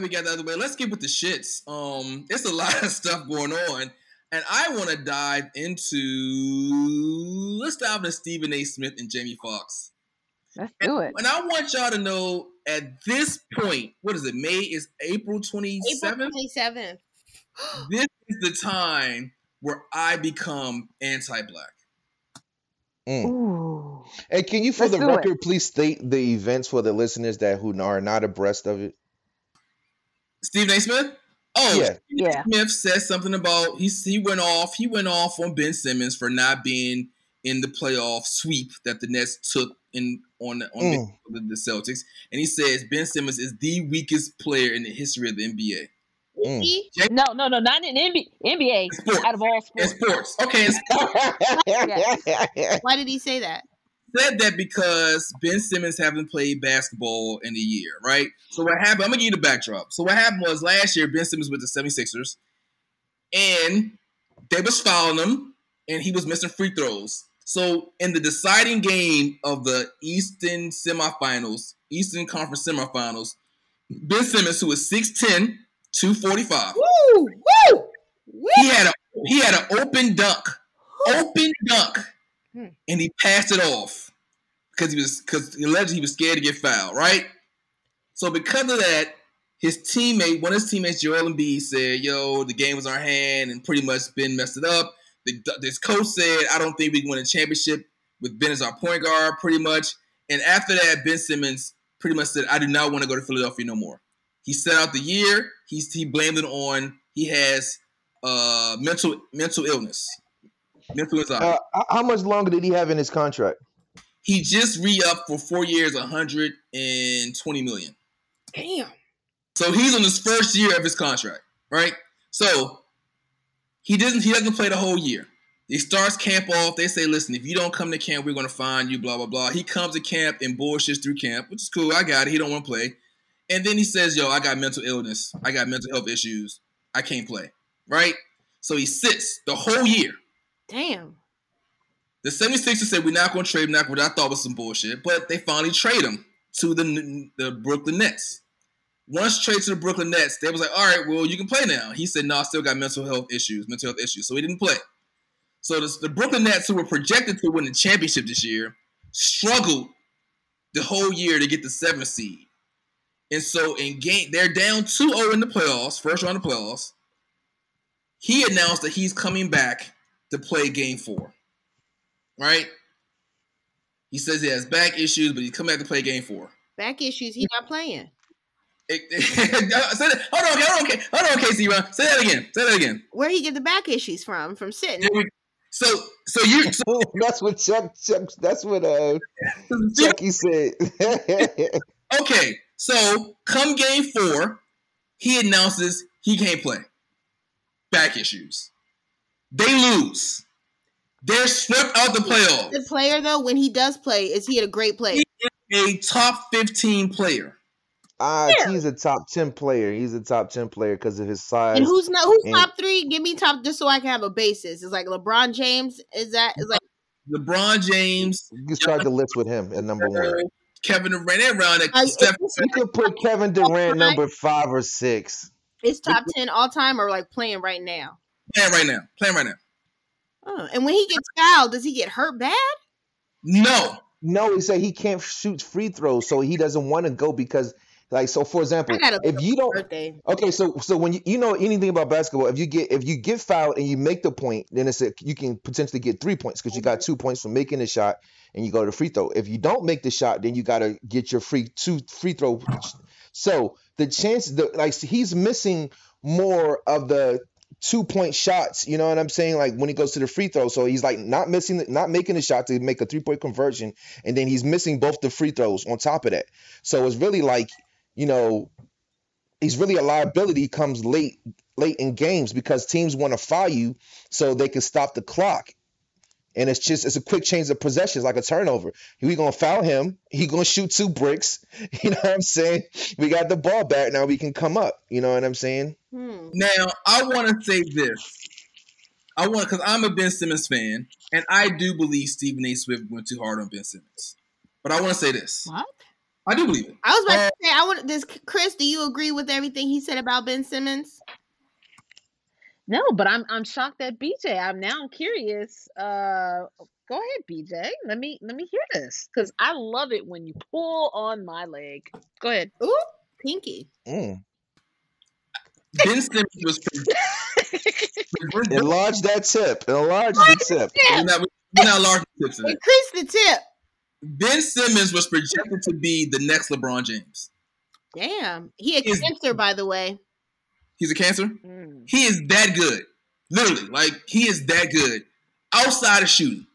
Glad we got that other way. Let's get with the shits. Um, it's a lot of stuff going on, and I want to dive into. Let's dive into Stephen A. Smith and Jamie Foxx. Let's do it. And I want y'all to know at this point, what is it? May is April 27th. April 27th. This is the time where I become anti-black. Mm. Ooh. Hey, can you, for Let's the do it. record, please state the events for the listeners that who are not abreast of it? Stephen A. Smith. Oh, Yeah. Stephen Yeah. Smith said something about he he went off he went off on Ben Simmons for not being in the playoff sweep that the Nets took in on the, on Mm. the, the Celtics, and he says Ben Simmons is the weakest player in the history of the NBA. Mm. See? No, no, no, not in NBA. NBA Sports. out of all In sports. sports, okay, in Why did he say that? Said that because Ben Simmons haven't played basketball in a year, right? So what happened? I'm gonna give you the backdrop. So what happened was last year Ben Simmons with the 76ers, and they was fouling him, and he was missing free throws. So in the deciding game of the Eastern semifinals, Eastern Conference semifinals, Ben Simmons, who was 6'10, 245, Woo! Woo! Woo! he had a he had an open dunk, open dunk, Hmm. and he passed it off because he was because allegedly he was scared to get fouled, right? So because of that, his teammate, one of his teammates, Joel Embiid, said, "Yo, the game was our hand," and pretty much Ben messed it up. The, this coach said, "I don't think we can win a championship with Ben as our point guard," pretty much. And after that, Ben Simmons pretty much said, "I do not want to go to Philadelphia no more." He set out the year. He's he blamed it on he has uh mental mental illness. Uh, how much longer did he have in his contract? he just re-upped for four years, 120 million. Damn. So he's on his first year of his contract, right? So he doesn't he doesn't play the whole year. He starts camp off. They say, listen, if you don't come to camp, we're gonna find you, blah, blah, blah. He comes to camp and bullshits through camp, which is cool. I got it. He don't want to play. And then he says, yo, I got mental illness. I got mental health issues. I can't play. Right? So he sits the whole year. Damn. The 76ers said we're not going to trade him, not what I thought was some bullshit, but they finally trade him to the the Brooklyn Nets. Once traded to the Brooklyn Nets, they was like, all right, well, you can play now. He said, no, I still got mental health issues, mental health issues. So he didn't play. So the, the Brooklyn Nets, who were projected to win the championship this year, struggled the whole year to get the seventh seed. And so in game, they're down 2-0 in the playoffs, first round of playoffs. He announced that he's coming back to play game four right? He says he has back issues, but he's coming back to play game four. Back issues. He not playing. It- say that- hold on, hold on, okay, hold on, Casey. Ron. Say that again. Say that again. Where he get the back issues from? From sitting. So, so you, so, that's what Chuck, Chuck. That's what uh Chucky said. okay. So, come game four, he announces he can't play. Back issues. They lose. They're swept out the playoffs. The player though, when he does play, is he a great player? A top fifteen player. Ah, Yeah. he's a top ten player. He's a top ten player because of his size. And who's not who's and- top three? Give me top just so I can have a basis. It's like LeBron James. Is that is like LeBron James, You start the list with him at number one. Kevin Durant, they're around that. Uh, Steph, You could put Kevin Durant number five or six. it's top ten all time or like playing right now. Playing right now. Playing right now. Oh, and when he gets fouled, does he get hurt bad? No. No, he said he can't shoot free throws, so he doesn't want to go because, like, so for example, if you don't, birthday. okay, so so when you, you know anything about basketball, if you get if you get fouled and you make the point, then it's a, you can potentially get three points because you got two points from making the shot and you go to free throw. If you don't make the shot, then you got to get your free two free throw. So the chance, the like he's missing more of the two point shots. You know what I'm saying? Like when he goes to the free throw, so he's like not missing, not making the shot to make a three point conversion, and then he's missing both the free throws on top of that. So it's really like you know, he's really a liability comes late late in games because teams want to foul you so they can stop the clock. And it's just it's a quick change of possessions, like a turnover. We gonna foul him. He gonna shoot two bricks. You know what I'm saying? We got the ball back now. We can come up. You know what I'm saying? Hmm. Now I want to say this. I want because I'm a Ben Simmons fan, and I do believe Stephen A. Smith went too hard on Ben Simmons. But I want to say this. What? I do believe it. I was about Uh, to say, I want this. Chris, do you agree with everything he said about Ben Simmons? No, but I'm I'm shocked at BJ. I'm now curious. Uh, go ahead, BJ. Let me let me hear this because I love it when you pull on my leg. Go ahead. Ooh, pinky. Mm. Ben Simmons was. we're, Enlarge that tip. Enlarge the tip. we're not, we're not large tips in. Increase the tip. Ben Simmons was projected to be the next LeBron James. Damn, he a cancer, by the way. He's a cancer. Mm. He is that good. Literally, like he is that good outside of shooting.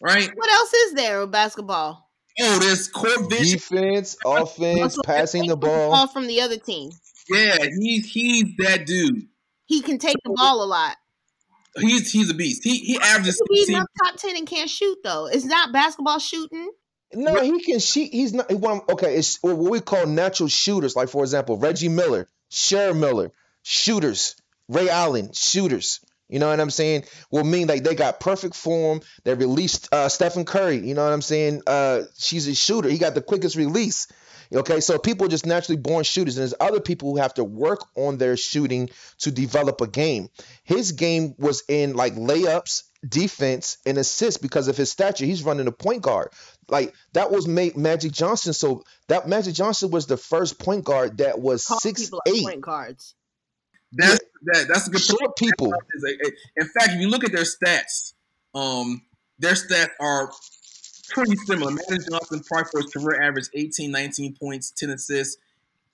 Right? What else is there with basketball? Oh, there's court vision. Defense, offense, passing the ball. Ball from the other team. Yeah, he's he's that dude. He can take the ball a lot. He's he's a beast. He he averages He's not top ten and can't shoot though. It's not basketball shooting. No, he can shoot. He's not. What okay, it's what we call natural shooters. Like for example, Reggie Miller, Cher Miller, shooters. Ray Allen, shooters. You know what I'm saying? Will mean like they got perfect form. They released uh, Stephen Curry. You know what I'm saying? Uh, she's a shooter. He got the quickest release. Okay, so people are just naturally born shooters, and there's other people who have to work on their shooting to develop a game. His game was in like layups, defense, and assists because of his stature. He's running a point guard. Like that was made Magic Johnson. So that Magic Johnson was the first point guard that was Call six eight. point guards. That's that that's a good point. People. Is a- a- In fact, if you look at their stats, um, their stats are pretty similar. Magic Johnson probably for his career average 18, 19 points, 10 assists,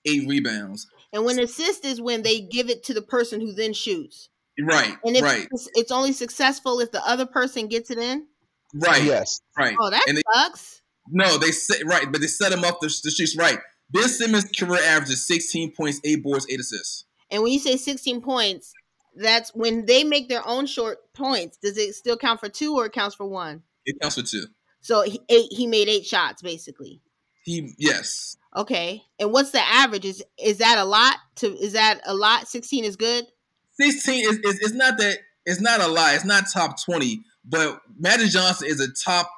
eight rebounds. And when assist is when they give it to the person who then shoots. Right, And it's, right, it's, it's only successful if the other person gets it in. right, Yes. right. Oh, that And they, sucks. no, they set right, but they set him up to, to shoot. Right. Ben Simmons' career average is 16 points, eight boards, eight assists. And when you say 16 points, that's when they make their own short points. Does it still count for two or it counts for one? It counts for two. So he, eight, he made eight shots basically. He yes. Okay. And what's the average? Is is that a lot? To is that a lot? 16 is good. 16 is, is it's not that it's not a lie. It's not top 20, but Magic Johnson is a top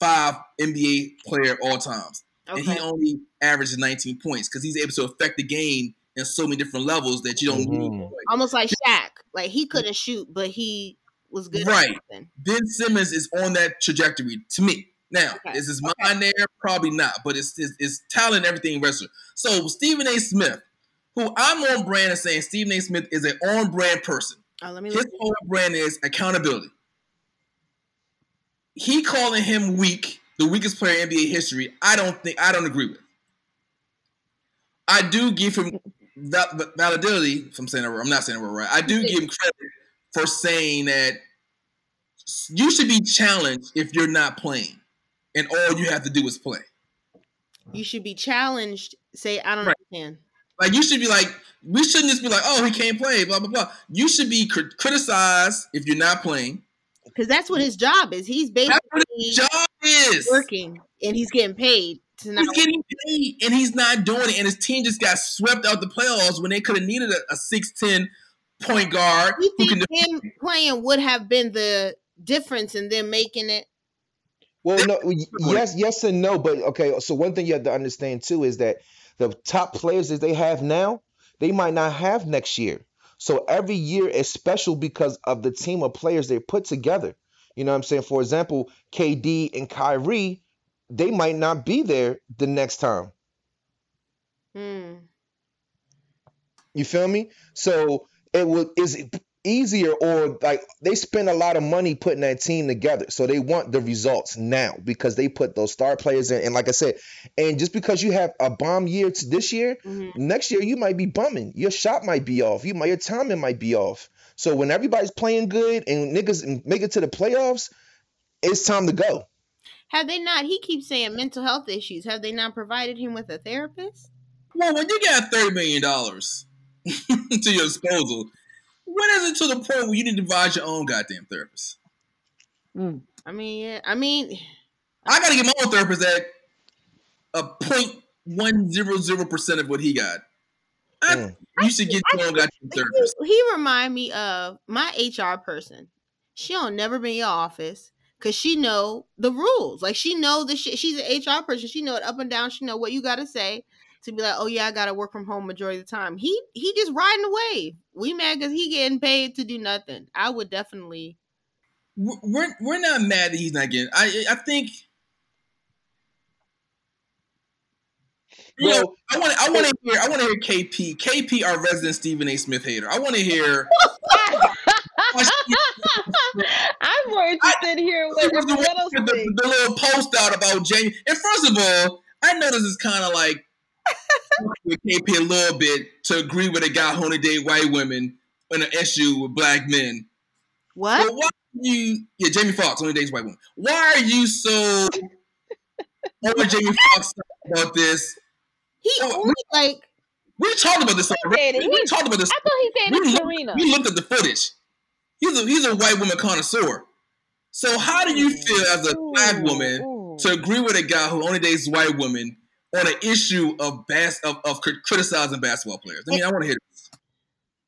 five NBA player all times. And he only averages 19 points because he's able to affect the game in so many different levels that you don't need. Mhm. Almost like Shaq. Like he couldn't shoot, but he was good. Right. Ben Simmons is on that trajectory to me. Now, Okay. is his mind there? Probably not, but it's, it's, it's talent, everything wrestler. So Stephen A. Smith, who I'm on brand and saying Stephen A. Smith is an on brand person. Oh, let me His look. whole brand is accountability. He calling him weak, the weakest player in NBA history. I don't think I don't agree with. I do give him val- validity. If I'm saying it, I'm not saying it right. I do give him credit for saying that you should be challenged if you're not playing, and all you have to do is play. You should be challenged. Say, I don't Right. understand. Like you should be like, we shouldn't just be like, oh, he can't play, blah blah blah. You should be crit- criticized if you're not playing. Because that's what his job is. He's That's what basically his job is. working and he's getting paid to not He's getting paid and he's not doing it. And his team just got swept out the playoffs when they could have needed a, a 6'10 point guard You who can think him playing would have been the difference in them making it? Well, no, yes, yes and no, but okay. So one thing you have to understand too is that the top players that they have now, they might not have next year. So every year is special because of the team of players they put together. You know what I'm saying? For example, KD and Kyrie, they might not be there the next time. Hmm. You feel me? So it would is easier or like they spend a lot of money putting that team together. So they want the results now because they put those star players in. And like I said, and just because you have a bomb year to this year, Mhm. next year you might be bumming. Your shot might be off. You might your timing might be off. So when everybody's playing good and niggas make it to the playoffs, it's time to go. Have they not? He keeps saying mental health issues. Have they not provided him with a therapist? Well, when you got thirty million dollars to your disposal, when is it to the point where you need to devise your own goddamn therapist? Mm. I mean, yeah. I mean, I got to get my own therapist at a point one zero zero percent of what he got. I, Mm. you should get your own goddamn he, therapist. he remind me of my HR person. She don't never be in your office because she know the rules. Like she know the shit. She's an HR person. She know it up and down. She know what you got to say to be like, oh yeah, I got to work from home majority of the time. He he just riding away. We mad because he getting paid to do nothing. I would definitely. We're we're- we're not mad that he's not getting. I I think. You know, I want I want to hear I want to hear KP KP our resident Stephen A. Smith hater. I want to hear. I'm more interested here in what the, the, the, the little post out about Jamie. And first of all, I know this is kind of like with KP a little bit to agree with a guy who only date white women in an issue with black men. What? But why are you? Yeah, Jamie Foxx only dates white women. Why are you so over Jamie Foxx about this? He Oh, only like We talked about this already. We talked about this. I thought he We dated looked, Serena. we looked at the footage. He's a he's a white woman connoisseur. So how do you feel as a black woman Ooh. to agree with a guy who only dates white women on an issue of bas- of, of crit- criticizing basketball players? I mean, I want to hear this.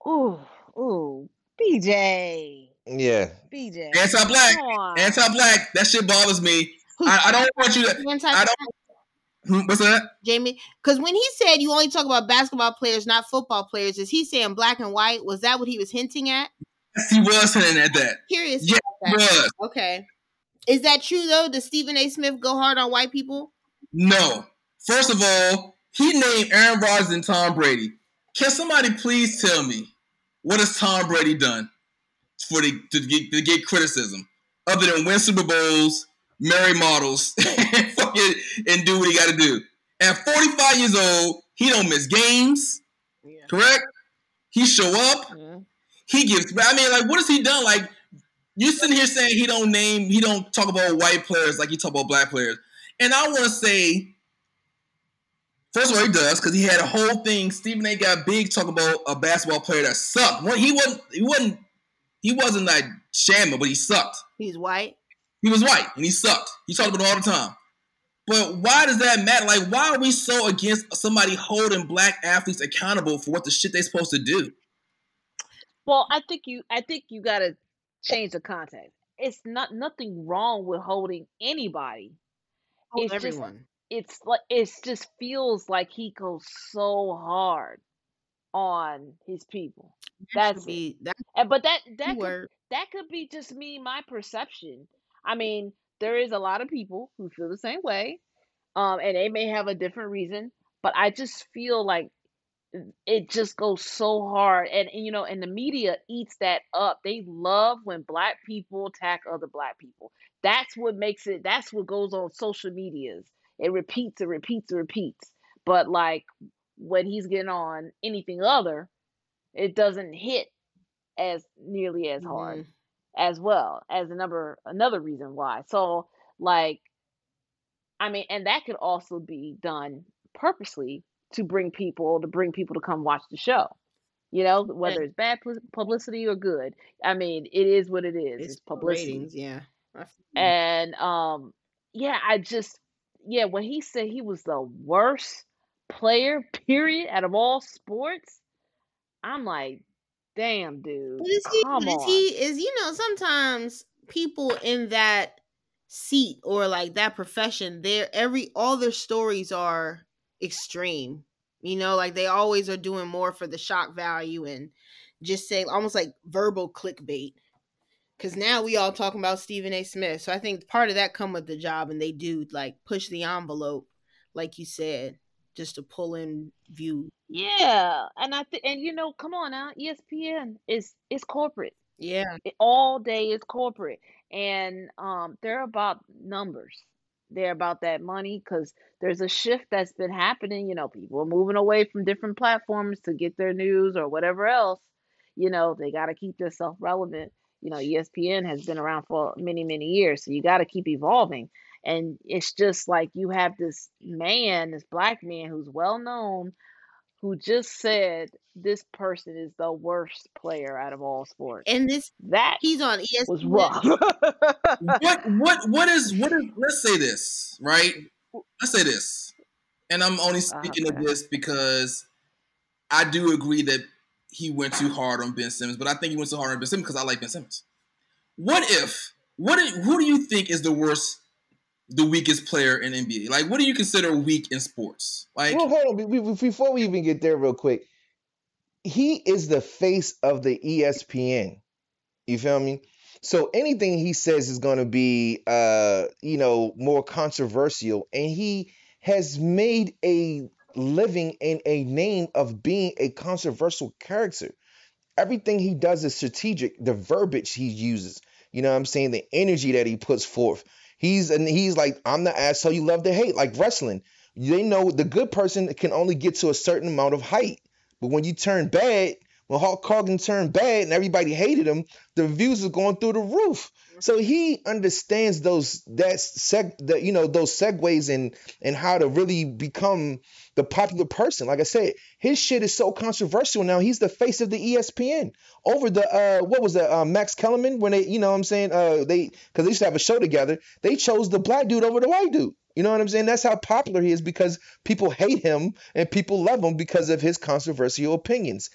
Ooh, ooh, BJ, yeah. BJ. Anti-black, Come anti-black. That shit bothers me. I, I don't want you to. anti I don't. What's that? Jamie, because when he said you only talk about basketball players, not football players, is he saying black and white? Was that what he was hinting at? Yes, He was hinting at that. Curious. Yeah, about He that. was. Okay. Is that true though? Does Stephen A. Smith go hard on white people? No. First of all, he named Aaron Rodgers and Tom Brady. Can somebody please tell me what has Tom Brady done for the to get to get criticism other than win Super Bowls, marry models, and fucking and do what he got to do? At 45 years old, he don't miss games. Yeah. Correct? He show up. He gives. I mean, like, what has he done? Like, you sitting here saying he don't name, he don't talk about white players like he talk about black players. And I want to say, first of all, he does because he had a whole thing. Stephen A. got big talking about a basketball player that sucked. Well, he wasn't. He wasn't. He wasn't like shamming, but he sucked. He's white. He was white and he sucked. He talked about it all the time. But why does that matter? Like, why are we so against somebody holding black athletes accountable for what the shit they're supposed to do? Well, I think you I think you gotta change the context. It's not nothing wrong with holding anybody. Oh, It's just- everyone. It's like it's just feels like he goes so hard on his people. That That's it. be that And but that that could, that could be just me, my perception. I mean, there is a lot of people who feel the same way, um, and they may have a different reason. But I just feel like it just goes so hard, and, and you know, and the media eats that up. They love when black people attack other black people. That's what makes it. That's what goes on social medias. It repeats and repeats and repeats. But like when he's getting on anything other, it doesn't hit as nearly as hard Mhm. as well as another another reason why. So like I mean and that could also be done purposely to bring people to bring people to come watch the show. You know, whether it's bad publicity or good. I mean, it is what it is. It's, It's publicity. ratings. Yeah. I feel you. And um yeah, I just yeah, when he said he was the worst player period out of all sports, I'm like, damn dude. But is he? Come Is on. he? Is you know sometimes people in that seat or like that profession, they're every all their stories are extreme. You know, like they always are doing more for the shock value and just saying almost like verbal clickbait. Cause now we all talking about Stephen A. Smith. So I think part of that come with the job and they do like push the envelope, like you said, just to pull in view. Yeah, and I think, and you know, come on now, ESPN is is corporate. Yeah. It, all day is corporate, and um, they're about numbers. They're about that money because there's a shift that's been happening. You know, people are moving away from different platforms to get their news or whatever else. You know, they got to keep themselves relevant. You know, ESPN has been around for many, many years, so you got to keep evolving. And it's just like you have this man, this black man who's well known, who just said this person is the worst player out of all sports. And this That he's on E was ESPN. rough. what what what is what is let's say this right let's say this and i'm only uh-huh. speaking of this because i do agree that he went too hard on ben simmons but i think he went too hard on ben simmons because i like ben simmons what if what i- who do you think is the worst the weakest player in nba like what do you consider weak in sports like Well, hold on. be- be- Before we even get there, real quick, he is the face of the ESPN. You feel me? So anything he says is going to be, uh, you know, more controversial, and he has made a living in a name of being a controversial character. Everything he does is strategic. The verbiage he uses, you know, what I'm saying the energy that he puts forth. He's and he's like, I'm the asshole you love to hate, like wrestling. They know the good person can only get to a certain amount of height. But when you turn bad, when Hulk Hogan turned bad and everybody hated him, the views are going through the roof. So he understands those that seg that you know those segues and and how to really become the popular person. Like I said, his shit is so controversial now. He's the face of the ESPN over the uh what was that uh, Max Kellerman when they you know what I'm saying uh they because they used to have a show together. They chose the black dude over the white dude. You know what I'm saying? That's how popular he is because people hate him and people love him because of his controversial opinions.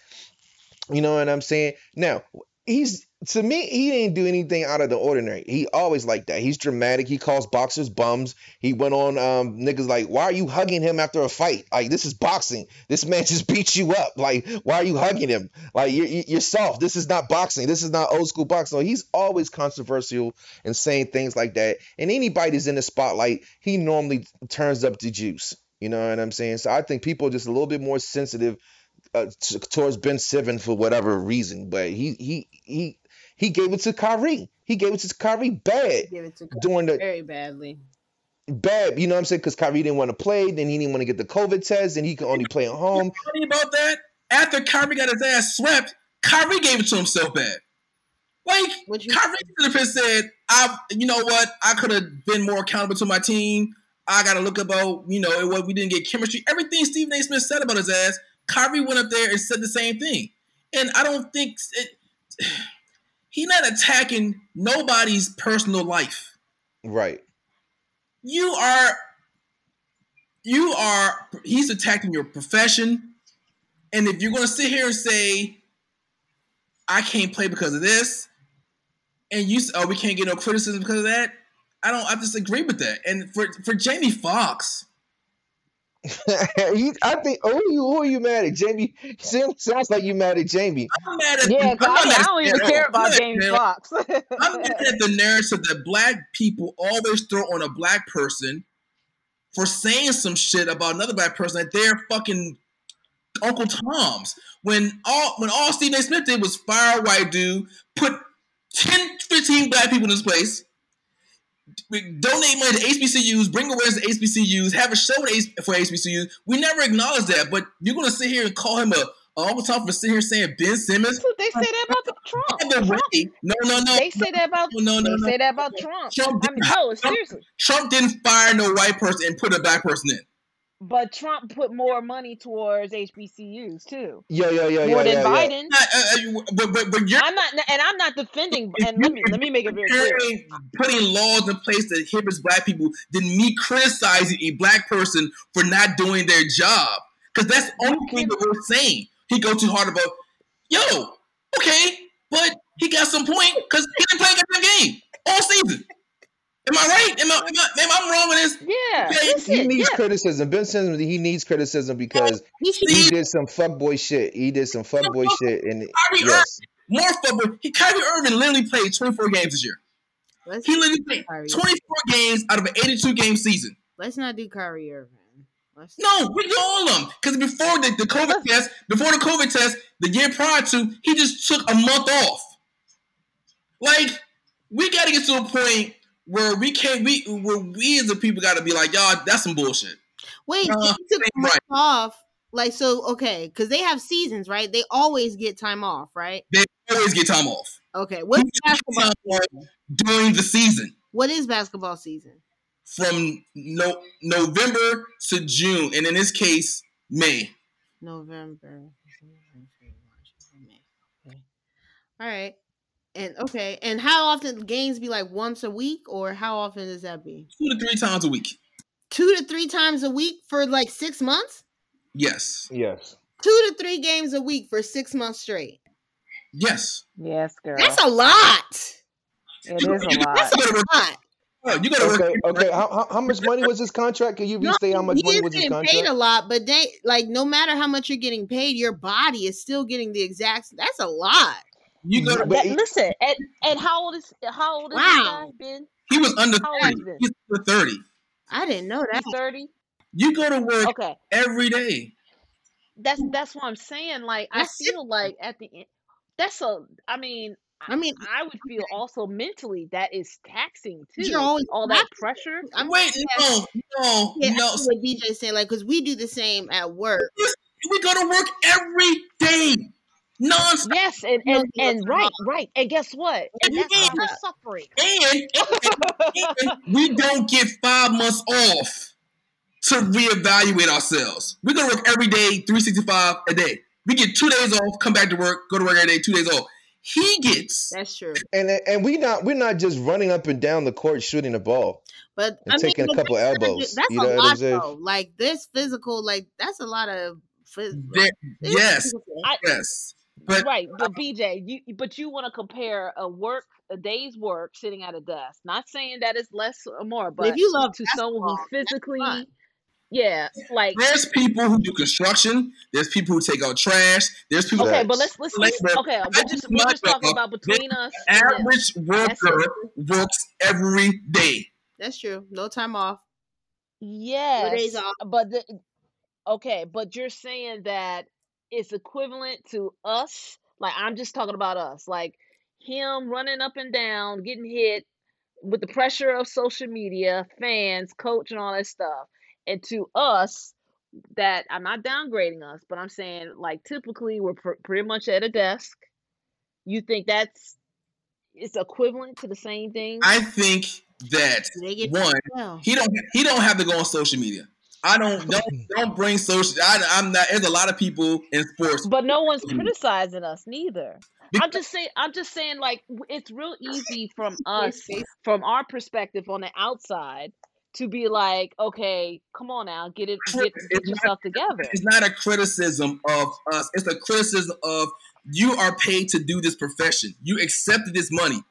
You know what I'm saying? Now, he's to me, he didn't do anything out of the ordinary. He always like that. He's dramatic. He calls boxers bums. He went on um niggas like, why are you hugging him after a fight? Like this is boxing. This man just beat you up. Like why are you hugging him? Like you're you're soft. This is not boxing. This is not old school boxing. So he's always controversial and saying things like that. And anybody that's in the spotlight, he normally turns up the juice. You know what I'm saying? So I think people are just a little bit more sensitive uh, t- towards Ben Simmons for whatever reason, but he he he he gave it to Kyrie. He gave it to Kyrie bad Give it to during the very badly. bad. You know what I'm saying? Because Kyrie didn't want to play, then he didn't want to get the COVID test, and he could only play at home. funny about that after Kyrie got his ass swept Kyrie gave it to himself bad like What you Kyrie could have said, "I, you know what? I could have been more accountable to my team. I got to look about, you know, it was we didn't get chemistry. Everything Stephen A. Smith said about his ass, Kyrie went up there and said the same thing. And I don't think it, he's not attacking nobody's personal life. Right. You are, you are. He's attacking your profession. And if you're going to sit here and say, I can't play because of this, and you, oh, we can't get no criticism because of that. I don't. I disagree with that. And for for Jamie Foxx, he, I think. Oh, you? Who are you mad at? Jamie. Sounds sounds like you mad at Jamie. I'm mad at. Yeah, I'm 'cause not I, mad I don't even care I'm about mad at James Foxx. I'm mad at the narrative that black people always throw on a black person for saying some shit about another black person that they're fucking Uncle Tom's. When all when all Stephen A. Smith did was fire a white dude, put 10, 15 black people in this place, donate money to HBCUs, bring awareness to HBCUs, have a show for HBCUs. We never acknowledge that, but you're gonna sit here and call him a, a Uncle Tom for sitting here saying Ben Simmons. They say that about Trump. Trump. way, no, no, no. They say that about. no, no, no, say that about Trump. Trump I mean, no, seriously. Trump didn't fire no white person and put a black person in. But Trump put more money towards HBCUs too, Yo, yo, yo, more yo, than yo, yo. Biden. Not, uh, uh, but, but, but you're I'm not, and I'm not defending. If And let me let me make it very clear. putting, putting laws in place that inhibits black people than me criticizing a black person for not doing their job. Because that's the only thing that we're saying. He go too hard about, yo, okay, but he got some point because he didn't play a goddamn game all season. Am I right? Am I, am I, am I wrong with this? Yeah. Yeah, Listen, He needs yeah. criticism. Ben Simmons, he needs criticism because He he did some fuckboy shit. He did some fuckboy shit, and Kyrie yes, Irving, more fuckboy. He, Kyrie Irving literally played 24 games this year. let's, He literally played Kyrie. 24 games out of an 82 game season. let's not do Kyrie Irving. Let's, No, we do all of them. Because before the, the COVID test, before the COVID test, the year prior to, he just took a month off. Like, we got to get to a point where we can't, we where we as a people got to be like, y'all, that's some bullshit. Wait, he took right. off. Like so, okay, because they have seasons, right? They always get time off, right? They always get time off. Okay, what's took basketball? during the season What is basketball season? from no, November to June, and in this case, May. November. Okay. All right. And okay, and how often games be like once a week, or how often does that be? Two to three times a week. Two to three times a week for like six months. Yes. yes. Two to three games a week for six months straight. Yes. Yes, girl. That's a lot. it You- is you- a lot. You gotta work. lot. oh, You gotta work. Okay, okay. How, how, how much money was his contract? Can you No, restate how much money was his contract? paid a lot, but they like no matter how much you're getting paid, your body is still getting the exact. That's a lot. You go to But That- listen, and, and how old is how old is Wow. this guy been? He was under How old thirty. is this? He's under thirty. I didn't know that. He's thirty. You go to work Okay, every day. that's that's what I'm saying. Like I That's it. feel like at the end, that's a. I mean, I mean, I would feel also mentally that is taxing too. You're always all that taxing. pressure. I'm Wait, no, no, yeah, I no. see what DJ saying, like, because we do the same at work. We go to work every day, nonstop. Yes, and and, and us right, right. And guess what? And that's Yeah. her suffering. And, and, and we don't get five months off to reevaluate ourselves. We're gonna work every day, 365 a day. We get two days off, come back to work, go to work every day, two days off. He gets That's true. And and we not we're not just running up and down the court shooting the ball. But And I mean, taking a couple that's elbows, That's you a know what I'm lot, though. Like this physical, like that's a lot of. Phys- there. Yes. I, yes. But right, but uh, BJ, you but you want to compare a work a day's work sitting at a desk. Not saying that it's less or more, But if you love to someone who physically, yeah, like there's people who do construction. There's people who take out trash. There's people. okay, but let's let's, let's Labor. okay. I We're just we're just talking about between us. and them. Average worker works every day. That's true. No time off. Yes, days off. but the, okay, but you're saying that it's equivalent to us. Like I'm just talking about us. Like him running up and down, getting hit with the pressure of social media, fans, coach, and all that stuff. And to us, that I'm not downgrading us, but I'm saying like typically we're pr- pretty much at a desk. You think that's it's equivalent to the same thing? I think that Do they get one, he don't he don't have to go on social media. I don't don't don't bring social. I, I'm not. There's a lot of people in sports. But no one's criticizing us neither. I'm just saying. I'm just saying. Like it's real easy from us, from our perspective on the outside, to be like, okay, come on now, get it, get, get It's yourself together. It's not a criticism of us. It's a criticism of you are paid to do this profession. You accepted this money.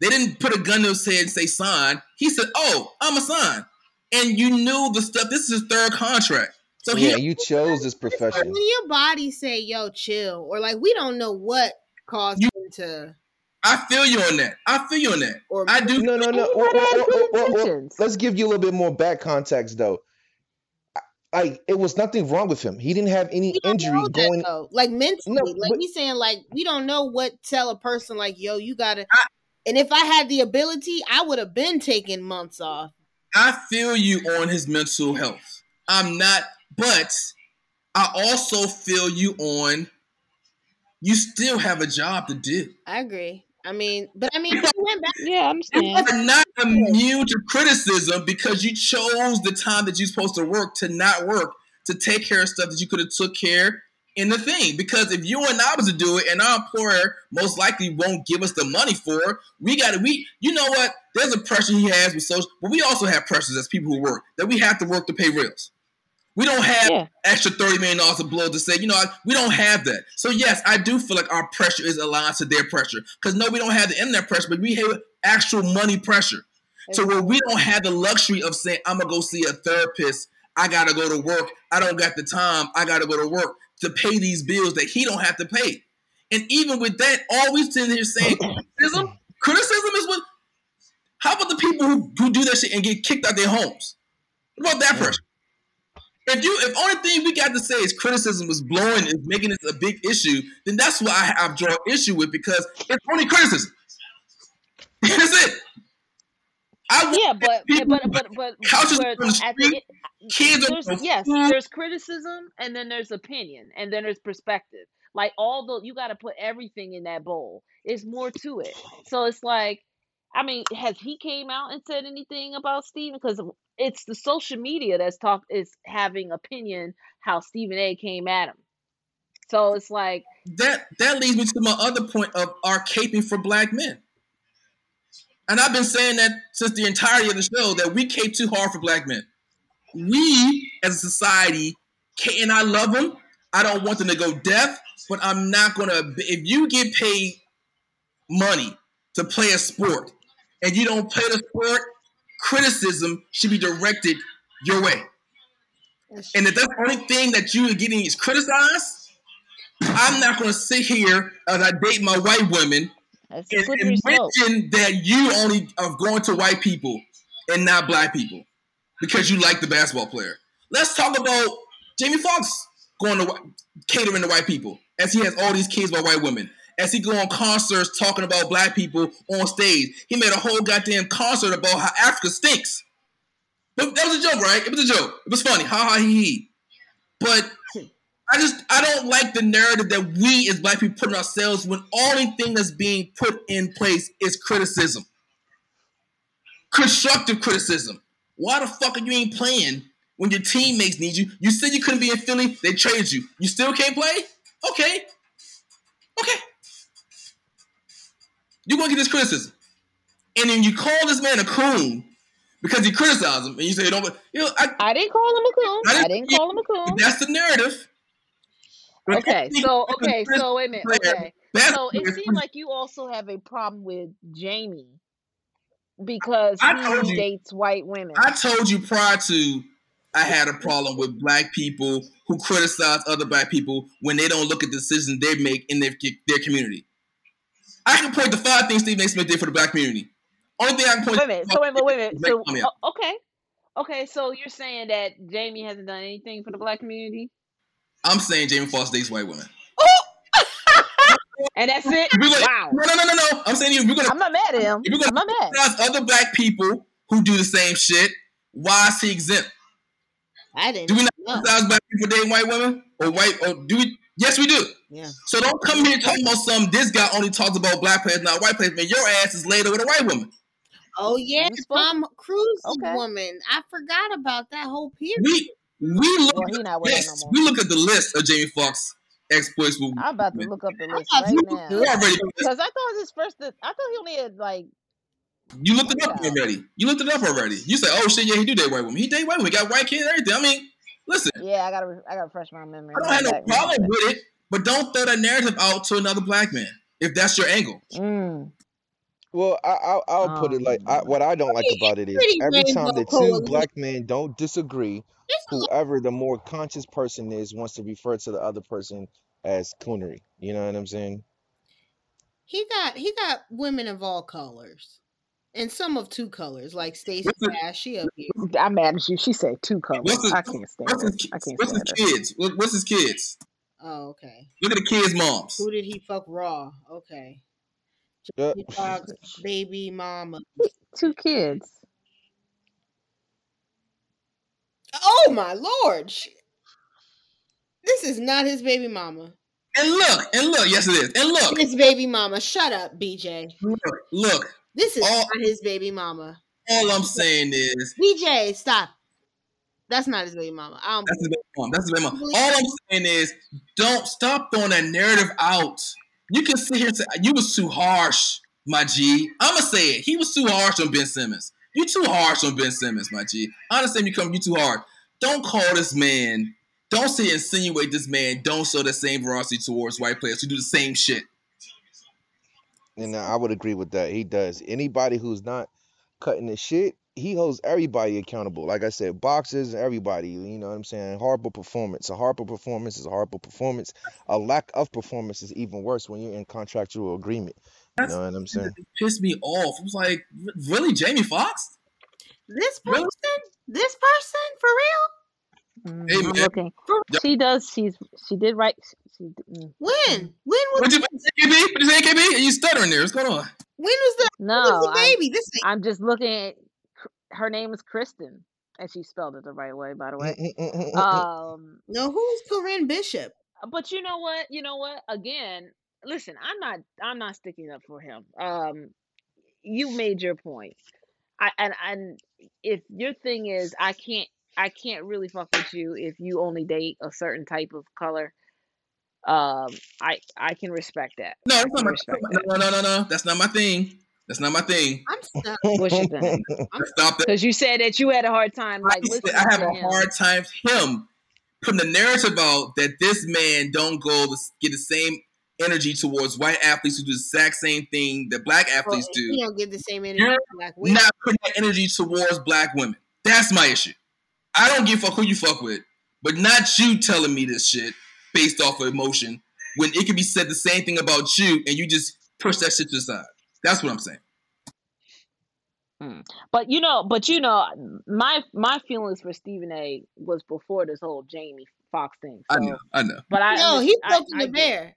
They didn't put a gun to his head and say sign. He said, "Oh, I'm a sign," and you knew the stuff. This is his third contract, so Yeah, he you chose this profession. When your body say, "Yo, chill," or like we don't know what caused You- him to, I feel you on that. I feel you on that. or I do. No, no, no. Anybody Well, well, had well, good well, well, well, intentions. let's give you a little bit more back context, though. Like it was nothing wrong with him. He didn't have any injury that, going. though. Like mentally, No, like but- we saying, like we don't know what tell a person like, "Yo, you gotta." and if I had the ability, I would have been taking months off. I feel you on his mental health. I'm not, but I also feel you on. You still have a job to do. I agree. I mean, but I mean, he went back. Yeah, I You understand. are not immune to criticism because you chose the time that you're supposed to work to not work to take care of stuff that you could have took care in the thing. Because if you and I was to do it, and our employer most likely won't give us the money for it, we got to we. You know what? There's a pressure he has with social, but we also have pressures as people who work that we have to work to pay bills. We don't have Yeah. extra thirty million dollars to blow to say, you know, we don't have that. So yes, I do feel like our pressure is aligned to their pressure because no, we don't have the internet pressure, but we have actual money pressure. So where we don't have the luxury of saying, I'm gonna go see a therapist. I gotta go to work. I don't got the time. I gotta go to work to pay these bills that he don't have to pay. And even with that, always sitting here saying criticism, criticism is what. How about the people who, who do that shit and get kicked out their homes? What about that person? If you, if only thing we got to say is criticism is blowing is making this a big issue, then that's what I have draw issue with because it's only criticism. That's it. I Yeah, but people but but but but on the at the, kids are there's yes, there's criticism and then there's opinion and then there's perspective. Like all the you got to put everything in that bowl. It's more to it. So it's like, I mean, has he came out and said anything about Stephen? Because it's the social media that's talk is having opinion how Stephen A. came at him. So it's like, that that leads me to my other point of our caping for black men. And I've been saying that since the entirety of the show that we cape too hard for black men. We as a society, and I love them. I don't want them to go deaf, but I'm not gonna. If you get paid money to play a sport and you don't play the sport, criticism should be directed your way. And if that's the only thing that you are getting is criticized, I'm not going to sit here as I date my white women that's and, and slope. that you only are going to white people and not black people because you like the basketball player. Let's talk about Jamie Foxx going to catering to white people as he has all these kids by white women. As he go on concerts talking about black people on stage, he made a whole goddamn concert about how Africa stinks. But that was a joke, right? It was a joke. It was funny. Ha ha he he. But I just I don't like the narrative that we as black people put on ourselves when only thing that's being put in place is criticism. Constructive criticism. Why the fuck are you ain't playing when your teammates need you? You said you couldn't be in Philly, they traded you. You still can't play? Okay. Okay. You're gonna get this criticism. And then you call this man a coon because you criticize him and you say, don't you know, I, I didn't call him a coon. I didn't- I didn't call him a coon. that's the narrative. Okay, so okay, so wait a minute. Okay, That's so it seems like you also have a problem with Jamie because I told he you. dates white women. I told you prior to I had a problem with black people who criticize other black people when they don't look at the decisions they make in their their community. I can point to five things Stephen A. Smith did for the black community. Only thing I can point Wait a to minute. So wait minute. Wait a minute. So okay, okay. So you're saying that Jamie hasn't done anything for the black community, I'm saying Jamie Foxx dates white women. and that's it. If we're gonna- Wow. No, no, no, no, no. I'm saying you. We're gonna I'm not mad at him. If you're I'm not mad. other black people who do the same shit. Why is he exempt? I didn't. Do we not know. criticize black people dating white women or white? Or do we? Yes, we do. Yeah. So don't come here talking about some. This guy only talks about black players, not white players. Man, your ass is later with a white woman. Oh yeah, You spoke- Tom Cruise Okay. woman. I forgot about that whole period. We we look Well, he at not the list. no more. we look at the list of Jamie Foxx exploits. With I'm about to look up the list right now. Because I thought his first. I thought he only had like. you looked it up Yeah. already. You looked it up already. You say, oh shit, yeah, he do date white women. He date white women. He got white kids, and everything. I mean, listen, Yeah, I gotta. re- I gotta refresh my memory. I don't have no problem with it, but don't throw that narrative out to another black man if that's your angle. Mm. Well, I, I I'll put it like I, Um, what I don't like about it is pretty every time rainbow the two coalition. black men don't disagree, It's a lot- whoever the more conscious person is wants to refer to the other person as coonery. You know what I'm saying? He got he got women of all colors, and some of two colors, like Stacey What's the- Dash. She up here. I'm mad at you. She said two colors. What's his, I can't stand what's his, it. I can't what's his stand it. kids? What- What's his kids? Oh, okay. Look at the kids' moms. Who did he fuck raw? Okay. Yeah. Jamie baby mama. Two kids. Oh my lord! She- This is not his baby mama. And look, and look, yes it is. And look, His baby mama. Shut up, BJ. look, look. This is All- not his baby mama. All I'm saying is BJ, stop. That's not his baby mama. I don't that's his baby mom. That's his baby mom. Believe All I'm saying is don't stop throwing that narrative out. You can sit here and say you was too harsh, my G. I'ma say it. He was too harsh on Ben Simmons. You too harsh on Ben Simmons, my G. I understand you come you too hard. Don't call this man. Don't say insinuate this man. Don't show the same veracity towards white players who do the same shit. And I would agree with that. He does. Anybody who's not cutting the shit, he holds everybody accountable. Like I said, boxers, everybody. You know what I'm saying? Horrible performance. A horrible performance is a horrible performance. A lack of performance is even worse when you're in contractual agreement. You That's know what I'm saying? it pissed me off. It was like, really, Jamie Foxx? This Really? person, this person, for real? Mm, Hey, I'm man. looking. For She does. She's she did right. She, mm, when? When was What you say, KB? What KB? Are you stuttering there? What's going on? when was the when no, was the I'm baby? This ain't I'm just looking at. Her name is Kristen, and she spelled it the right way, by the mm, way. Mm, mm, um, no. Who's Corinne Bishop? Uh, but you know what? You know what? Again, listen, I'm not. I'm not sticking up for him. Um, you made your point. I and and if your thing is, I can't. I can't really fuck with you if you only date a certain type of color. Um, I I can respect that. No, that's not my, respect no, that. no, no, no, no. That's not my thing. That's not my thing. I'm stuck. What's your thing? Stop that. Because you said that you had a hard time I, like said I have a him. hard time him putting the narrative out that this man don't go to get the same energy towards white athletes who do the exact same thing that black Well, athletes he do. don't get the same energy You're black women. Not putting that energy towards black women. That's my issue. I don't give a fuck who you fuck with, but not you telling me this shit based off of emotion when it could be said the same thing about you and you just push that shit to the side. That's what I'm saying. But you know, but you know, my my feelings for Stephen A. was before this whole Jamie Foxx thing. I know, I know. but I No, underst- he I- poking I the get it. bear.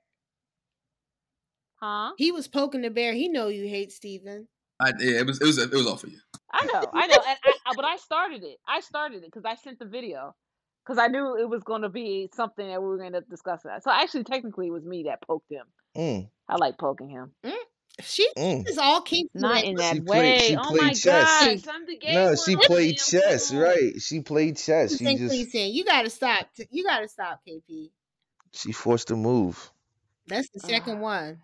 Huh? He was poking the bear. He know you hate Stephen. I, yeah, it was it was it was all for you. I know, I know, and I, I- but I started it. I started it because I sent the video because I knew it was going to be something that we were going to discuss. That. So actually, technically, it was me that poked him. Mm, I like poking him, She mm. is all kinky. not in that She way. played- she oh played my chess. gosh, I'm the No, she played damn chess, right? She played chess. She Think just pleasing. You gotta stop. You gotta stop, KP. she forced a move. That's the second Ah. one.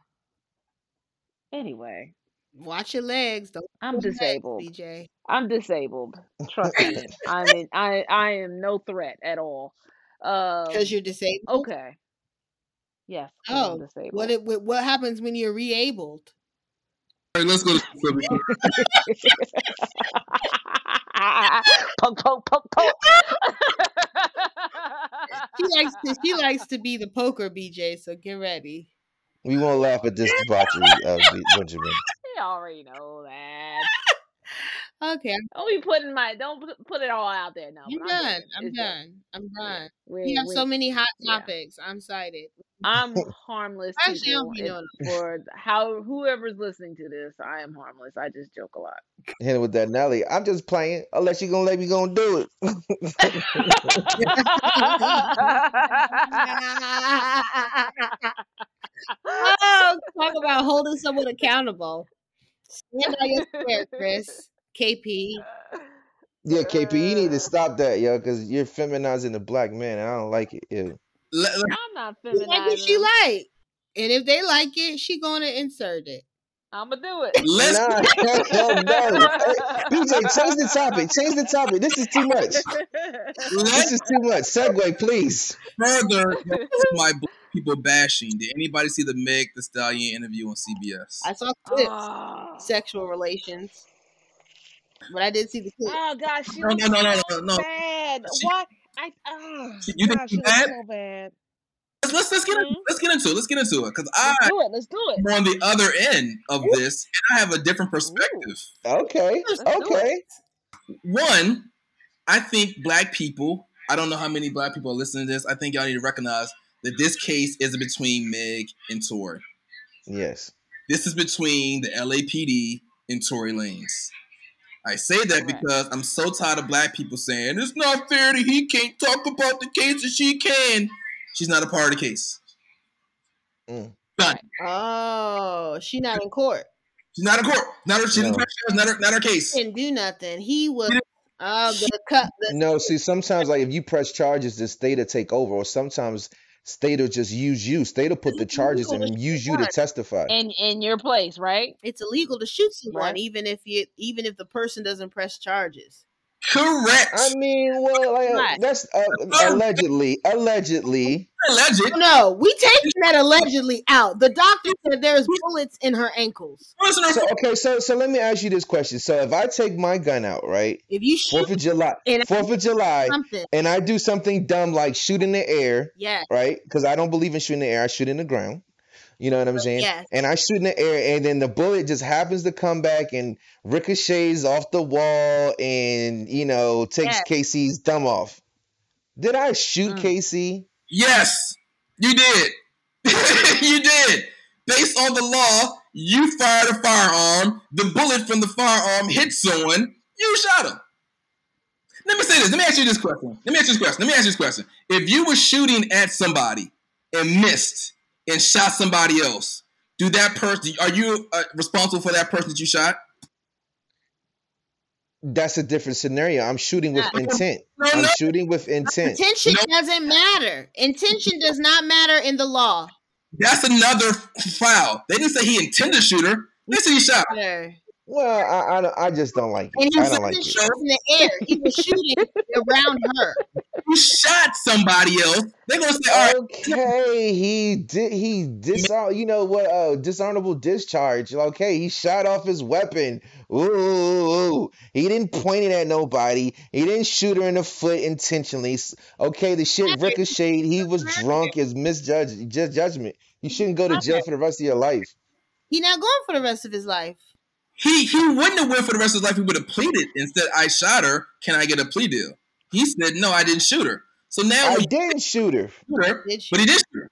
Anyway, Watch your legs. Don't I'm pull legs, disabled. BJ. I'm disabled. Trust me. I'm in, I I am no threat at all. Um, Because you're disabled. okay. Yes. Oh, disabled. What it what what happens when you're re-abled? All right, let's go. To, poke, poke, poke, poke. She likes to she likes to be the poker, BJ. So get ready. We won't laugh at this debauchery, uh, B- Benjamin. You already know that. Okay, Don't be putting my don't put- put it all out there now. I'm but done. I'm done. I'm done. We, We have so many hot yeah. topics. I'm excited. I'm harmless Actually, I people. don't be If- knowing. for how whoever's listening to this, I am harmless. I just joke a lot. Hit with that Nelly. I'm just playing. Unless you're gonna let me go and do it. oh, talk about holding someone accountable. Stand on your square, Chris. KP. yeah, KP, you need to stop that, yo, because you're feminizing the black man. and I don't like it. Ew. Let, let- I'm not She like what she like. And if they like it, she gonna insert it. I'm gonna do it. let's Nah, hell no. BJ, change the topic. Change the topic. This is too much. This let's is too much. Segue, please. further my people bashing. Did anybody see the Meg the Stallion interview on CBS? I saw clips, oh. sexual relations, but I did see the clip. Oh gosh, she No, looks no, no, no, so no, no. bad. She- Why? I oh, She- you think gosh, she she looks bad? so bad. Let's let's, let's get into, Mhm. let's get into it. Let's get into it because I Let's do it. Let's do it. am on the other end of this and I have a different perspective. Okay. Let's Okay. One, I think black people. I don't know how many black people are listening to this. I think y'all need to recognize that this case isn't between Meg and Tory. Yes. This is between the LAPD and Tory Lanez. I say that Correct. because I'm so tired of black people saying it's not fair that he can't talk about the case and she can. She's not a part of the case. Mm. Done. Oh, she not in court. She's not in court. Not her. She didn't No. press charges. Not her. Not her case. Didn't do nothing. He was uh the cut. The, No, see, sometimes like if you press charges, the state will take over, or sometimes state will just use you. State will put the charges and use you to testify. In in your place, right? it's illegal to shoot someone, Right. even if you even if the person doesn't press charges. Correct. I mean, well, like, Right. that's uh, allegedly, allegedly. Alleged. No, we taking that allegedly out. The doctor said there's bullets in her ankles. So okay, so so let me ask you this question. So if I take my gun out, right, If you Fourth of July, And- Fourth of July, something, and I do something dumb like shoot in the air, yeah, right? Because I don't believe in shooting in the air. I shoot in the ground. You know what I'm saying? yes. And I shoot in the air, and then the bullet just happens to come back and ricochets off the wall, and you know takes Yes. Casey's thumb off. Did I shoot Mm. Casey? Yes, you did. you did. Based on the law, you fired a firearm. The bullet from the firearm hit someone. You shot him. Let me say this. Let me ask you this question. Let me ask you this question. Let me ask you this question. If you were shooting at somebody and missed and shot somebody else, do that person? Are you uh, responsible for that person that you shot? That's a different scenario. I'm shooting with Yeah. intent. No, I'm shooting with intent. Intention Nope. doesn't matter. Intention does not matter in the law. That's another foul. They didn't say he intended to shoot her. They said he shot. her. Matter. Well, I, I, don't- I just don't like And it. he I don't like shooting it. in the air. He was shooting around her. You shot somebody else. They're gonna say, all right. Okay, he did. He disar. You know what? Uh, dishonorable discharge. Okay, he shot off his weapon. Ooh, ooh, ooh. he didn't point it at nobody. He didn't shoot her in the foot intentionally. Okay, the shit ricocheted. He was drunk. Is misjudged ju- judgment. You shouldn't go to jail for the rest of your life. He not going for the rest of his life. He he wouldn't have went for the rest of his life. He would have pleaded instead. "I shot her. Can I get a plea deal?" He said, "No, I didn't shoot her." So now I didn't shoot her. shoot her, but he did shoot her.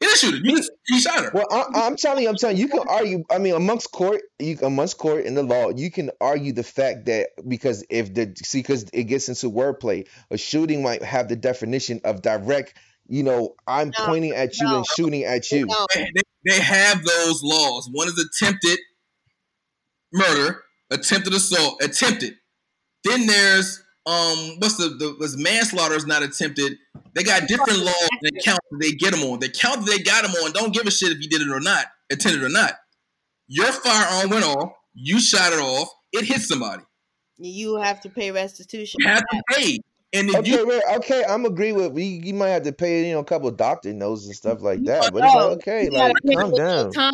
He didn't shoot her. You just, he shot her. Well, I, I'm telling you, I'm telling you, you can argue. I mean, amongst court, you amongst court in the law, you can argue the fact that because if the see, because it gets into wordplay, a shooting might have the definition of direct. You know, I'm No, pointing at you no. and shooting at you. No, They, they have those laws. One is attempted murder, attempted assault, attempted. Then there's um, what's the the was manslaughter is not attempted. They got different laws and count that they get them on. The count that they got them on don't give a shit if you did it or not, attended or not. Your firearm went off. You shot it off. It hit somebody. you have to pay restitution. You have to pay. And if Okay, you wait, okay, I'm agree with you. You might have to pay, you know, a couple of doctor notes and stuff like that. But it's okay, like calm down. time.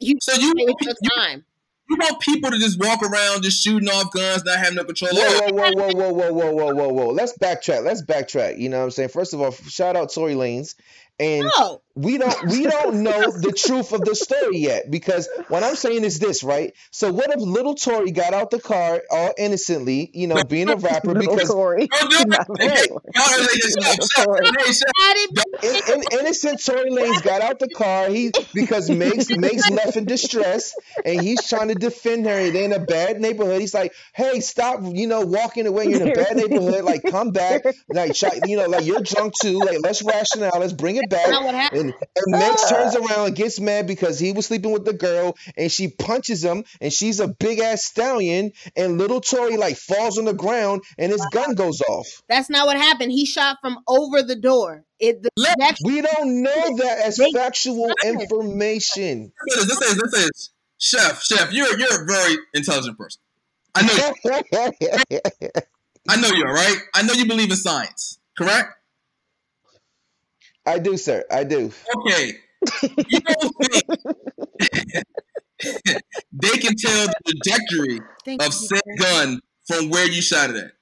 You so you pay with your you, time. You want people to just walk around just shooting off guns, not having no control. Whoa, whoa, whoa, whoa, whoa, whoa, whoa, whoa, whoa. Let's backtrack. Let's backtrack. You know what I'm saying? First of all, shout out Tory Lanez. And No, we don't we don't know the truth of the story yet because what I'm saying is this, right? So what if little Tory got out the car all innocently, you know, being a rapper Little because Tory. Don't do it. Not Hey, little hey, y'all, hey, hey, Little shut- Tory. hey, shut- I didn't. in, in, innocent Tory Lanez got out the car. He because Megs Megs left in distress, and he's trying to defend her. They're in a bad neighborhood. He's like, "Hey, stop! You know, walking away. You're in a bad neighborhood. Like, come back. Like, you know, like you're drunk too. Like, let's rationalize. Let's bring it back." Not what happened. And, and Megs ah. turns around and gets mad because he was sleeping with the girl, and she punches him, and she's a big ass stallion, and little Tory like falls on the ground, and his gun goes off. That's not what happened. He shot from over the door. It the Let- next We don't know that as They- factual information. This is, this is, this is, chef, chef. You're you're a very intelligent person. I know you. I know you are right. I know you believe in science. Correct? I do, sir. I do. Okay. You don't think they can tell the trajectory Thank of you, said gun from where you shot it at?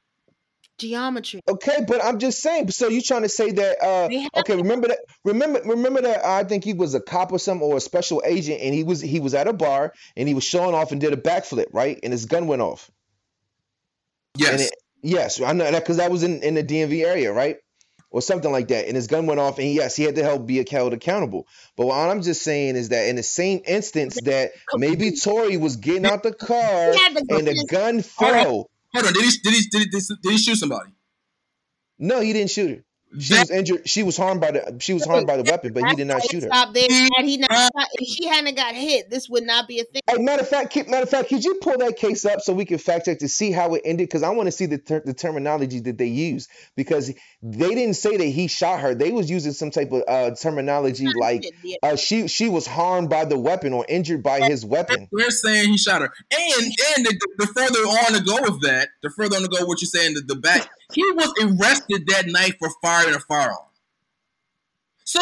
geometry. Okay, but I'm just saying. So you trying to say that? Uh, okay, remember that. Remember, remember that. I think he was a cop or something, or a special agent, and he was he was at a bar and he was showing off and did a backflip, right? And his gun went off. And Yes. it, yes, I know that because that was in in the DMV area, right? Or something like that. And his gun went off, and yes, he had to help be held accountable. But what I'm just saying is that in the same instance that maybe Tory was getting out the car He had to go and the in- gun Hold on. fell. Hold on. Did he did he did he, did he shoot somebody? No, he didn't shoot her. She was injured. She was harmed by the. She was harmed by the weapon, but he did not shoot her. stopped there. Had he not, if she hadn't got hit, this would not be a thing. Hey, matter of fact, Ki- matter of fact, could you pull that case up so we can fact check to see how it ended? Because I want to see the ter- the terminology that they use because they didn't say that he shot her. They was using some type of uh, terminology like uh, she she was harmed by the weapon or injured by his weapon. We're saying he shot her, and and the, the further on to go with that, the further on to go, what you're saying, the, the back, he was arrested that night for firing a firearm. So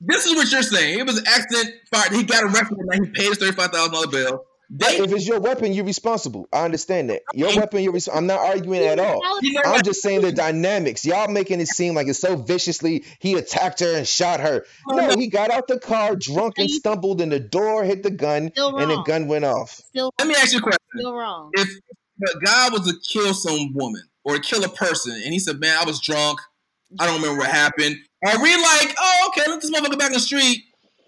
this is what you're saying. It was an accident. Fire. He got arrested that night. He paid his thirty-five thousand dollar bill. They, If it's your weapon, you're responsible. I understand that. Your weapon, you're. Res- I'm not arguing at all. I'm just saying the dynamics. Y'all making it seem like it's so viciously he attacked her and shot her. No, he got out the car drunk and stumbled, and the door hit the gun, and the gun went off. Still, Let me ask you a question. still wrong. if the guy was to kill some woman or kill a person, and he said, "Man, I was drunk. I don't remember what happened," are we like, "Oh, okay, let this motherfucker back on the street"?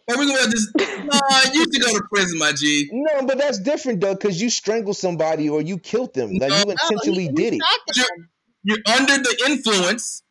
Or we gonna just, nah, you should go to prison, my G. No, but that's different though, because you strangled somebody or you killed them. Like you No, No, intentionally he- he did it. shot them. You're under the influence.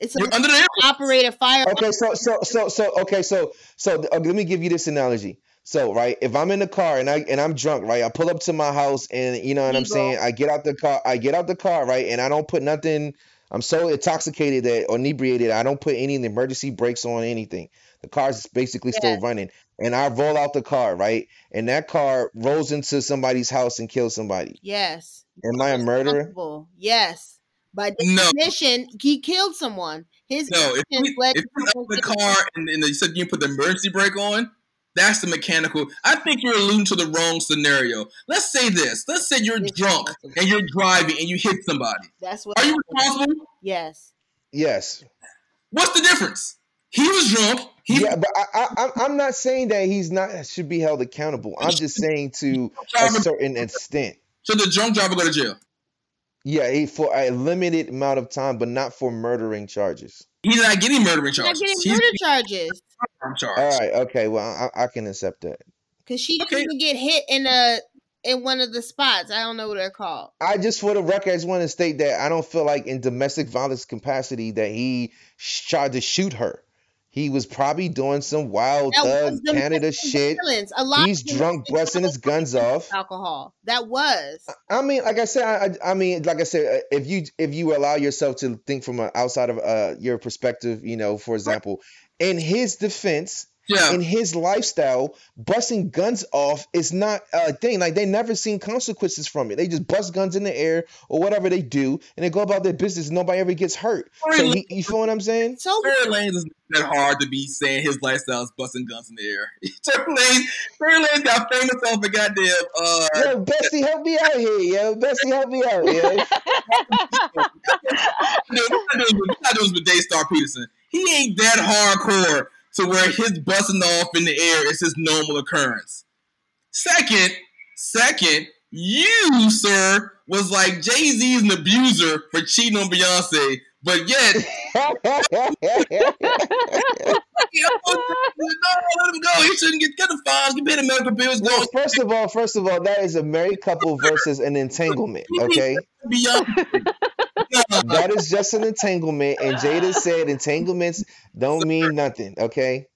It's You're a under the influence. operate a fire. Okay, so so so so okay, so so uh, let me give you this analogy. So right, if I'm in the car and I and I'm drunk, right, I pull up to my house and you know what I'm saying. I get out the car, I get out the car, right, and I don't put nothing. I'm so intoxicated that or inebriated, I don't put any of the emergency brakes on anything. The car's basically still running, and I roll out the car, right, and that car rolls into somebody's house and kills somebody. Yes. Am I a murderer? Yes. By No. definition, he killed someone. His No, if actions you, led if to you're up the car and, and you said you put the emergency brake on, that's the mechanical. I think you're alluding to the wrong scenario. Let's say this. Let's say you're Yes, drunk and you're driving and you hit somebody. That's what. Are you responsible? Yes. Yes. What's the difference? He was drunk. He Yeah, but I, I, I'm- I'm not saying that he's not should be held accountable. I'm just saying to a certain extent. should the drunk driver go to jail? Yeah, he, for a limited amount of time, but not for murdering charges. He's not getting murdering He's not charges. getting He's murder getting charges firearm charge. All right, okay, well, I, I can accept that. because she didn't even get hit in a in one of the spots. I don't know what they're called. I just, for the record, I just want to state that I don't feel like in domestic violence capacity that he sh- tried to shoot her. He was probably doing some wild thug Canada shit. violence. A lot. He's drunk, busting his guns off. Alcohol. That was. I mean, like I said, I, I mean, like I said, uh, if you if you allow yourself to think from a, outside of uh, your perspective, you know, for example, in his defense, Yeah. in his lifestyle, busting guns off is not a thing. Like they never seen consequences from it. They just bust guns in the air or whatever they do, and they go about their business. Nobody ever gets hurt. So he, you feel what I'm saying? So Tory Lanez is that hard to be saying his lifestyle is busting guns in the air. Tory Lanez, Tory Lanez got famous off a goddamn uh Yo, Bestie, help me out here, yo. Bestie, help me out, yo. We're not doing this with Daystar Peterson. He ain't that hardcore to where his busting off in the air is his normal occurrence. Second, second, you, sir, was like Jay Z's an abuser for cheating on Beyonce, but yet, no, let him go. He shouldn't get get the fines, get paid the medical bills, go well, first of all, first of all, that is a married couple versus an entanglement. Okay, that is just an entanglement, and Jada said entanglements don't mean nothing. Okay,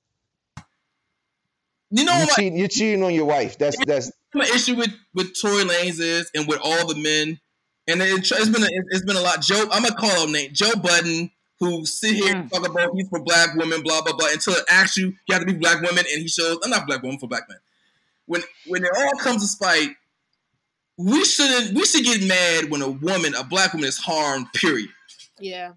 You know you what? cheat, you're cheating on your wife. That's that's my issue with with Tory Lanez is, and with all the men, and it, it's been a, it's been a lot. Joe, I'm gonna call him name Joe Budden, who sit here and talk about he's for black women, blah blah blah, until it asks you you have to be black women, and he shows I'm not black woman for black men. When when it all comes to spite, we shouldn't we should get mad when a woman, a black woman, is harmed. Period. yeah.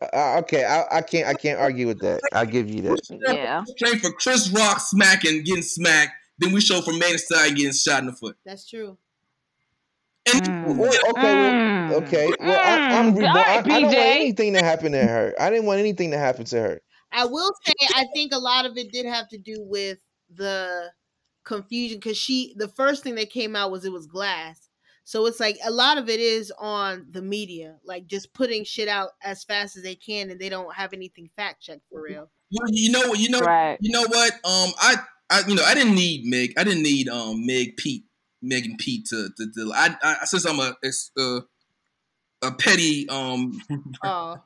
uh, okay. I, I can't I can't argue with that. I'll give you that. yeah. Straight for Chris Rock smacking, getting smacked, then we show for Megan Stallion getting shot in the foot. That's true. And Mm. Well, okay, well, okay. Well, I, I'm Mm. re- All I, I don't want anything to happen to her. I didn't want anything to happen to her. I will say I think a lot of it did have to do with the confusion because she the first thing that came out was it was glass. So it's like a lot of it is on the media, like just putting shit out as fast as they can and they don't have anything fact checked for real. you, you know what? You know Right. You know what? Um, I, I, you know, I didn't need Meg. I didn't need um Meg Pete, Megan Pete to to. to I, I since I'm a it's, uh, a petty um Oh,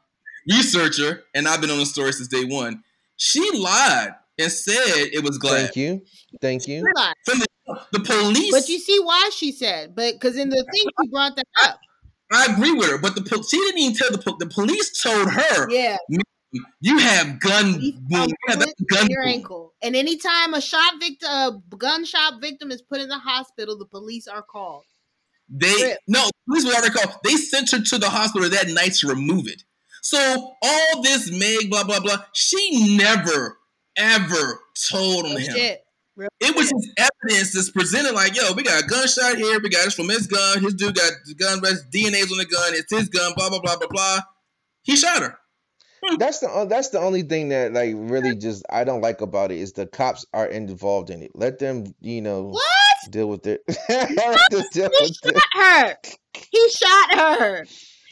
researcher, and I've been on the story since day one. She lied and said it was glad. Thank you. Thank you. From the, the police, But you see why she said, but because in the thing she brought that up. I agree with her, but the she didn't even tell the the police told her Yeah, you have gun wound. Yeah, gun in your wound. ankle. And anytime a shot victim, a gunshot victim is put in the hospital, the police are called. They Rip. no, police were already called. They sent her to the hospital that night to remove it. So all this Meg blah blah blah, she never ever told on him. shit. Real It was his evidence that's presented like, yo, we got a gunshot here, we got it from his gun, his dude got the gun rest, DNA's on the gun, it's his gun, blah blah blah blah blah. He shot her. That's the uh, that's the only thing that like really just I don't like about it is the cops are involved in it. Let them, you know, What? deal with it. Let them deal He with it. shot her. He shot her.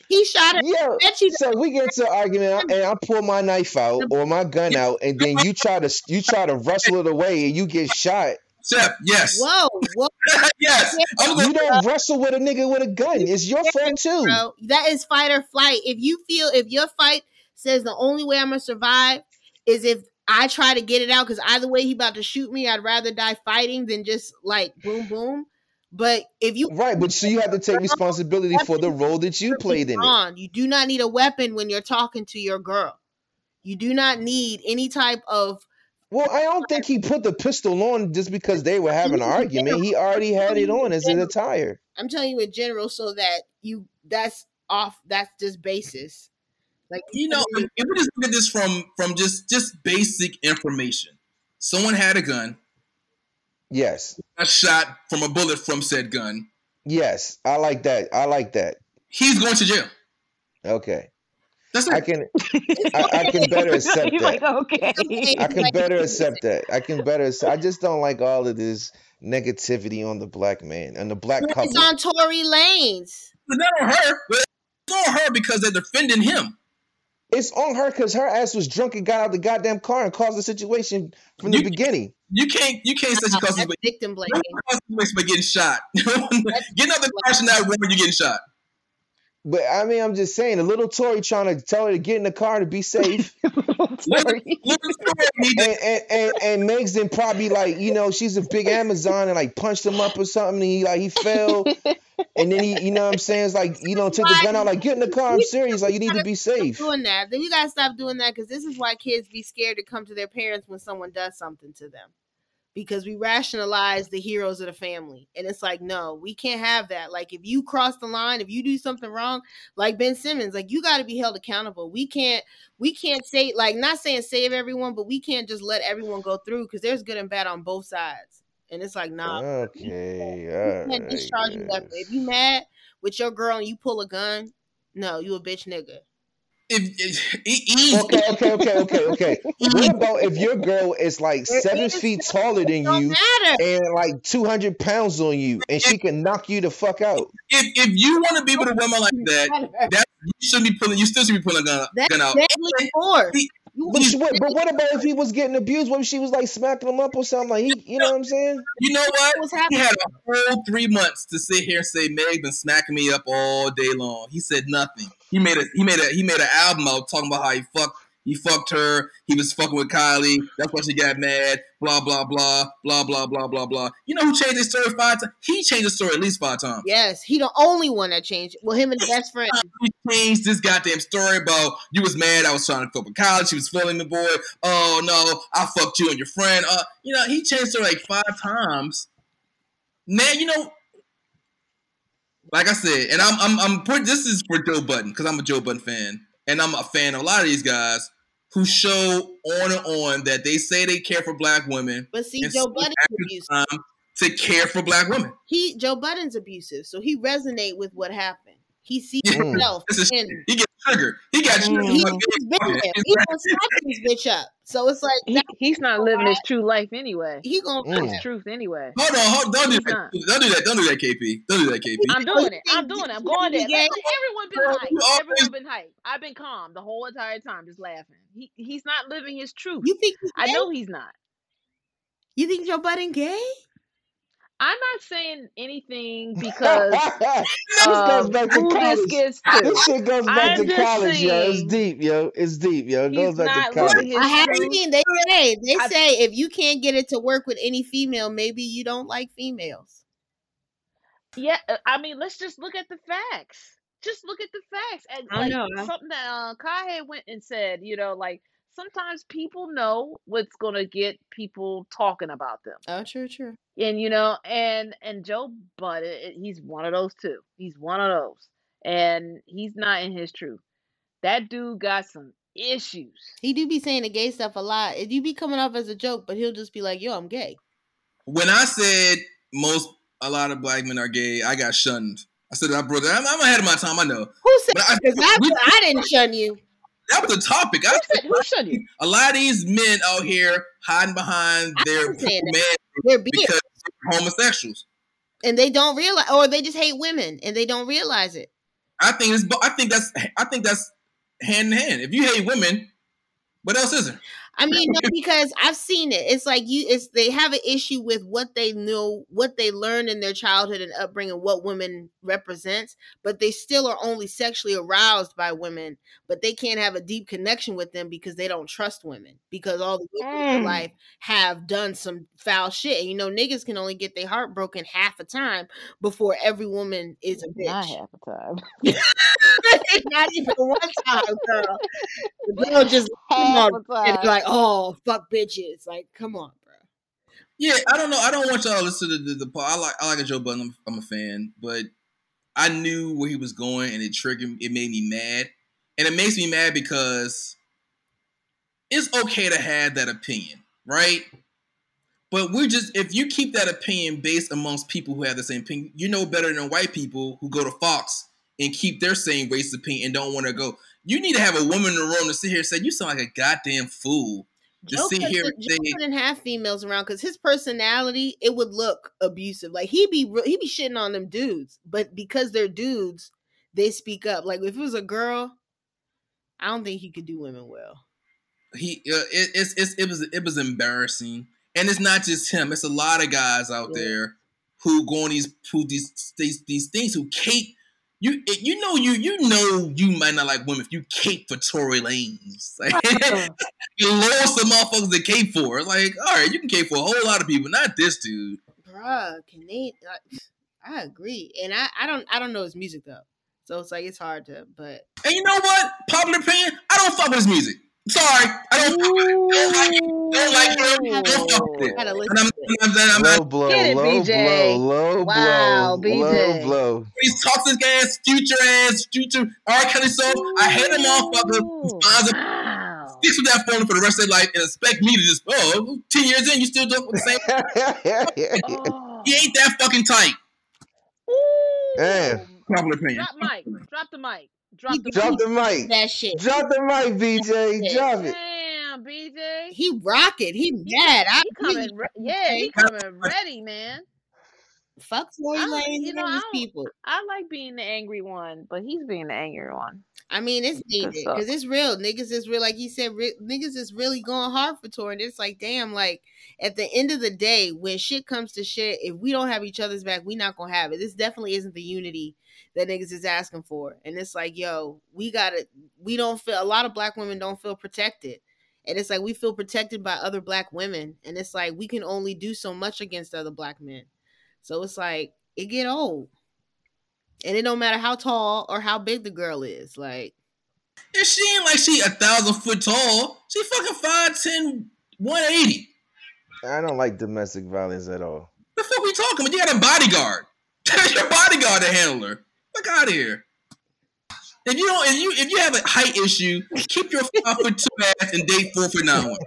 He shot her. Yo, Bet you so we get into an argument and I pull my knife out or my gun out and then you try to you try to wrestle it away and you get shot. Chef, yes. Whoa, whoa, yes. You don't wrestle with a nigga with a gun. It's your fault too. bro. That is fight or flight. If you feel if your fight says the only way I'm gonna survive is if I try to get it out, because either way he about to shoot me, I'd rather die fighting than just like boom boom. But if you Right, but so you have to take responsibility for the role that you played in it. on, you do not need a weapon when you're talking to your girl. You do not need any type of Well, I don't think he put the pistol on just because they were having an argument. He already had it on as an attire. I'm telling you in general so that you that's off that's just basis. Like you know, if we um, just look at this from from just just basic information. Someone had a gun, Yes. A shot from a bullet from said gun. Yes. I like that. I like that. He's going to jail. Okay. That's I can I, I can better accept that. like, okay. I can better accept that. I can better accept, I just don't like all of this negativity on the black man and the black couple. it's on Tory Lanez. It's not on her, but it's on her because they're defending him. It's on her because her ass was drunk and got out the goddamn car and caused the situation from the beginning. You can't you can't say she caused That's by victim blaming. by getting shot. getting out the car in that room, you're getting shot. But I mean, I'm just saying, a little Tory trying to tell her to get in the car to be safe. Sorry. Look at Tory, he did- and, and, and, and Megs then probably like, you know, she's a big Amazon and like punched him up or something. And he like he fell. And then he, you know what I'm saying? It's like, you know, took the gun out, like, get in the car. I'm serious. Like, you need to be safe. doing that. Then you gotta stop doing that because this is why kids be scared to come to their parents when someone does something to them. Because we rationalize the heroes of the family. And it's like, no, we can't have that. Like if you cross the line, if you do something wrong, like Ben Simmons, like you gotta be held accountable. We can't we can't say like not saying save everyone, but we can't just let everyone go through because there's good and bad on both sides. And it's like, nah, Okay. you can't right. discharge you that way. If you mad with your girl and you pull a gun, no, you a bitch nigga. If, if, e- easy. Okay, okay, okay, okay, okay. What about if your girl is like There seven feet taller than you matter. and like 200 pounds on you and she can knock you the fuck out? If if you want to be with a woman like that, that you shouldn't be pulling. You still should be pulling a gun, That's gun out. deadly force. He- You- But, she, what, but what about if he was getting abused? What if she was like smacking him up or something? Like he, you know what I'm saying? You know what? what's He had a whole three months to sit here and say Meg been smacking me up all day long. He said nothing. He made a he made a he made an album out talking about how he fucked he fucked her. He was fucking with Kylie. That's why she got mad. Blah blah blah blah blah blah blah blah. You know who changed his story five times? He changed his story at least five times. Yes, he the only one that changed. Well, him and the best friend. He changed this goddamn story about you was mad. I was trying to fuck with Kylie. She was feeling the boy. Oh no, I fucked you and your friend. Uh, you know he changed the story like five times. Now you know like I said, and I'm I'm I'm this is for Joe Budden because I'm a Joe Budden fan, and I'm a fan of a lot of these guys who show on and on that they say they care for black women But see, Joe Budden's abusive. to care for black women. He Joe Budden's abusive, so he resonate with what happened. He sees Yeah. himself in. he gets triggered. He got triggered. Mm. He's by he's being- He gonna smack this bitch up. So it's like He, he's not living his true life anyway. he gonna. Mm. His truth anyway. Hold on, hold, don't do that. Don't do that. Don't do that, KP. Don't do that, KP. I'm doing it. I'm doing it. I'm going there. Let- let Everyone been Girl, hyped. always- Everyone been hyped. I've been calm the whole entire time, just laughing. He he's not living his truth. You think I know he's not. You think Joe Budden gay? I'm not saying anything because this goes back to who this college. gets to. This shit goes back I'm to just college, yo. It's deep, yo. It's deep, yo. It goes back to college. I have truth. seen they say they I- say if you can't get it to work with any female, maybe you don't like females. Yeah, uh, I mean, let's just look at the facts. Just look at the facts. And I like know. Something that uh, Kai went and said, you know, like sometimes people know what's gonna get people talking about them. Oh, true, true. and you know and and joe budden eh, he's one of those too he's one of those and he's not in his truth that dude got some issues He do be saying the gay stuff a lot. It do be coming off as a joke, but he'll just be like, "Yo, I'm gay." When I said most, a lot of black men are gay, I got shunned. I said, "I brother, I'm, I'm ahead of my time. I know." Who said? But I, I, I didn't shun you. That was the topic. I said who you a lot of these men out here hiding behind I their man because they're homosexuals. and they don't realize, or they just hate women and they don't realize it. I think it's. I think that's. I think that's hand in hand. If you hate women, what else is there? I mean, no, because I've seen it. It's like you. It's they have an issue with what they know, what they learned in their childhood and upbringing, what women represents. But they still are only sexually aroused by women. But they can't have a deep connection with them because they don't trust women. Because all the women in their Mm. life have done some foul shit. And you know, niggas can only get their heart broken half a time before every woman is a bitch. not half the time Not even one time, girl. The girl just half and time like, oh fuck bitches. Like, come on, bro. Yeah, I don't know. I don't want y'all to listen to the, the, I like I like a Joe Budden. I'm, I'm a fan, but I knew where he was going, and it triggered. It made me mad, and it makes me mad because it's okay to have that opinion, right? But we're just if you keep that opinion based amongst people who have the same opinion, you know better than white people who go to Fox and keep their same racist opinion and don't want to go. You need to have a woman in the room to sit here and say you sound like a goddamn fool. To Joe sit here and Joe say couldn't have females around because his personality it would look abusive. Like he be he be shitting on them dudes, but because they're dudes, they speak up. Like if it was a girl, I don't think he could do women well. he uh, it, it's, it's it was it was embarrassing and it's not just him it's a lot of guys out Yeah. there who go on these who these these, these things who cape you you know you you know you might not like women if you cape for Tory Lanez. like you lower some motherfuckers that cape for like all right you can cape for a whole lot of people not this dude Bruh, can they? Like, I agree, and I I don't I don't know his music though, so it's like it's hard to. But and you know what popular opinion I don't fuck with his music sorry I don't fuck don't like it don't like him don't fuck with it and I'm. I'm, I'm, I'm, Low blow, Get it, low BJ. blow, low Wow, blow, BJ. low blow. these toxic ass, future ass, future R. Kelly song. I hate a motherfucker who Ooh, wow. sticks with that phone for the rest of their life and expect me to just oh 10 years in you still doing the same. Oh. He ain't that fucking tight. Man. Ooh. Popular opinion. Drop mic. Drop the mic. Drop the Drop mic. the mic. that shit. Drop the mic, BJ. Yeah. Drop it. Damn, BJ. He rocking. He mad. I He coming. Re- yeah, he coming ready, man. fuck Tory I- Lanez you know, and I these people. I like being the angry one, but he's being the angry one. I mean, it's needed because it's real. Niggas is real, like he said. Re- niggas is really going hard for Tory. And it's like, damn, like at the end of the day, when shit comes to shit, if we don't have each other's back, we not gonna have it. This definitely isn't the unity that niggas is asking for. And it's like, yo, we gotta. We don't feel. A lot of black women don't feel protected. And it's like we feel protected by other black women, and it's like we can only do so much against other black men. So it's like it get old, and it don't matter how tall or how big the girl is. Like And she ain't like she a thousand foot tall. She fucking 5'10, 180. I don't like domestic violence at all. What the fuck we talking about? You got a bodyguard. Tell your bodyguard to handle her. Fuck out of here. If you don't, if you if you have a height issue, keep your five foot two ass and date four foot nine. one.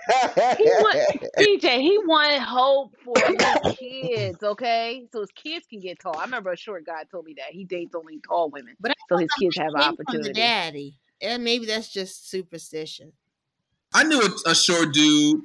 He want DJ. He wanted hope for his kids. Okay, so his kids can get tall. I remember a short guy told me that he dates only tall women, But I so his kids have came from the opportunity. daddy. And maybe that's just superstition. I knew a, a short dude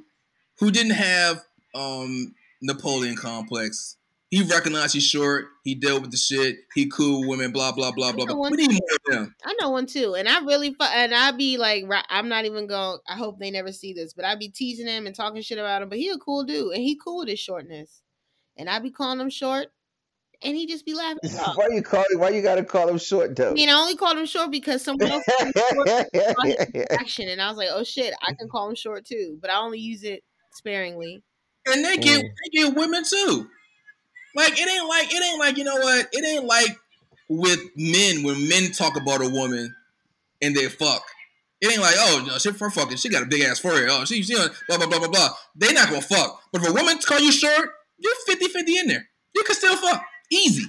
who didn't have um Napoleon complex. He recognized he's short. He dealt with the shit. He cool women. Blah blah blah blah know blah. one- We need more of them. I know one too, and I really fu- and I be like, I'm not even going. I hope they never see this, but I be teasing him and talking shit about him. But he a cool dude, and he cool with his shortness. and I be calling him short, and he just be laughing. why you call it? Why you gotta call him short though? I though? mean, I only called him short because someone else called him short saw his action, and I was like, "Oh shit, I can call him short too," but I only use it sparingly. And they get Mm. they get women too. Like it ain't like it ain't like you know what? It ain't like with men when men talk about a woman and they fuck. It ain't like oh no, she for fucking she got a big ass forehead. Oh she she blah blah blah blah blah. They not gonna fuck. But if a woman call you short, you're 50-50 in there. You can still fuck easy.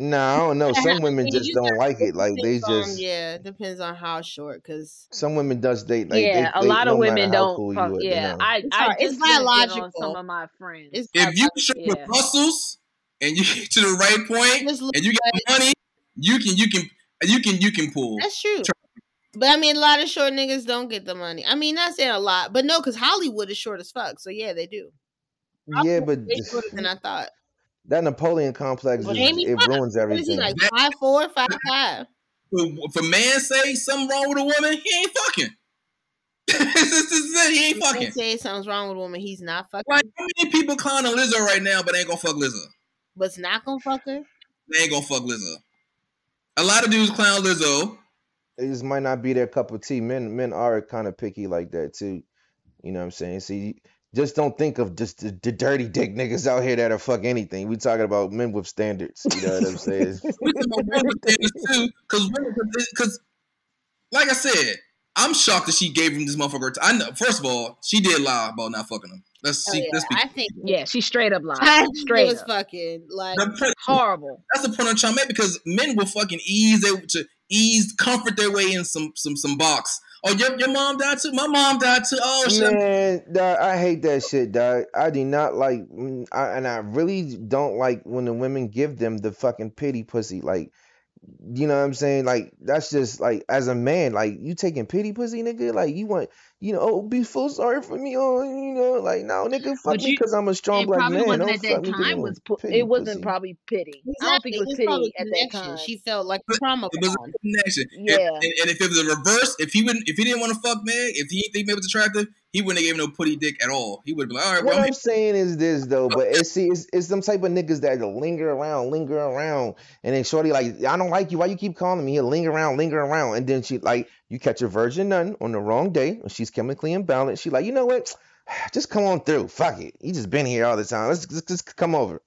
Nah, I don't know. Some women just don't like it. Like they Depends on- just yeah, it depends on how short. Because some women does date. like yeah, they, a they- lot of no matter women don't. cool fuck, you are, you yeah, know. I It's I hard- it's just linked in on biological. some of my friends. it's If you show with Yeah. muscles and you get to the right point just look and you get money, you can you can you can you can pull. That's true. But I mean, a lot of short niggas don't get the money. I mean, not saying a lot, but no, because Hollywood is short as fuck. So yeah, they do. Yeah, but Way shorter than I thought. That Napoleon complex But is, it Foxx, ruins What is he everything. like? Five four, five five. If a man say something wrong with a woman, he ain't fucking. this is it. He ain't He fucking. say something's wrong with a woman. He's not fucking. Like how many people clowning Lizzo right now, but ain't gonna fuck Lizzo? But's not gonna fuck her. They ain't gonna fuck Lizzo. A lot of dudes clown Lizzo. It just might not be their cup of tea. Men men are kind of picky like that too. You know what I'm saying? See, just don't think of just the, the dirty dick niggas out here that'll fuck anything. We talking about men with standards. You know what I'm saying? We talking about women standards too, because because like I said, I'm shocked that she gave him this motherfucker. I know. First of all, she did lie about not fucking him. Let's Oh, see. yeah. Let's be. I think. Yeah, she straight up lied. I think it Straight was up. fucking like. The Horrible. That's the point I'm trying to make because men will fucking ease their to ease comfort their way in some some some box. Oh, your, your mom died too. My mom died too. Oh shit. Man, dog, I hate that shit, dog. I do not like, mm, I, and I really don't like when the women give them the fucking pity pussy. Like, you know what I'm saying? Like, that's just like, as a man, like, you taking pity pussy, nigga? Like, you want, you know, oh, be full sorry for me, oh, you know, like, no, nigga, fuck But me because I'm a strong black probably man. wasn't Don't at fuck that me 'cause time. I'm Was pu- pity it wasn't pussy. probably pity. I don't think it was probably pity at that connection. time. She felt like a trauma It was bond. a connection. If- Yeah. and, and if it was a reverse, if he wouldn't, if he didn't want to fuck Meg, if he think Meg was attractive, he wouldn't have gave no putty dick at all. He would have been like, all right, What well, I'm saying is this though, but it's see, it's, it's them type of niggas that linger around, linger around, and then shorty like, I don't like you. Why you keep calling me? He'll linger around, linger around, and then she like, you catch a virgin nun on the wrong day when she's chemically imbalanced. She like, you know what? Just come on through. Fuck it. You just been here all the time. Let's just, just come over.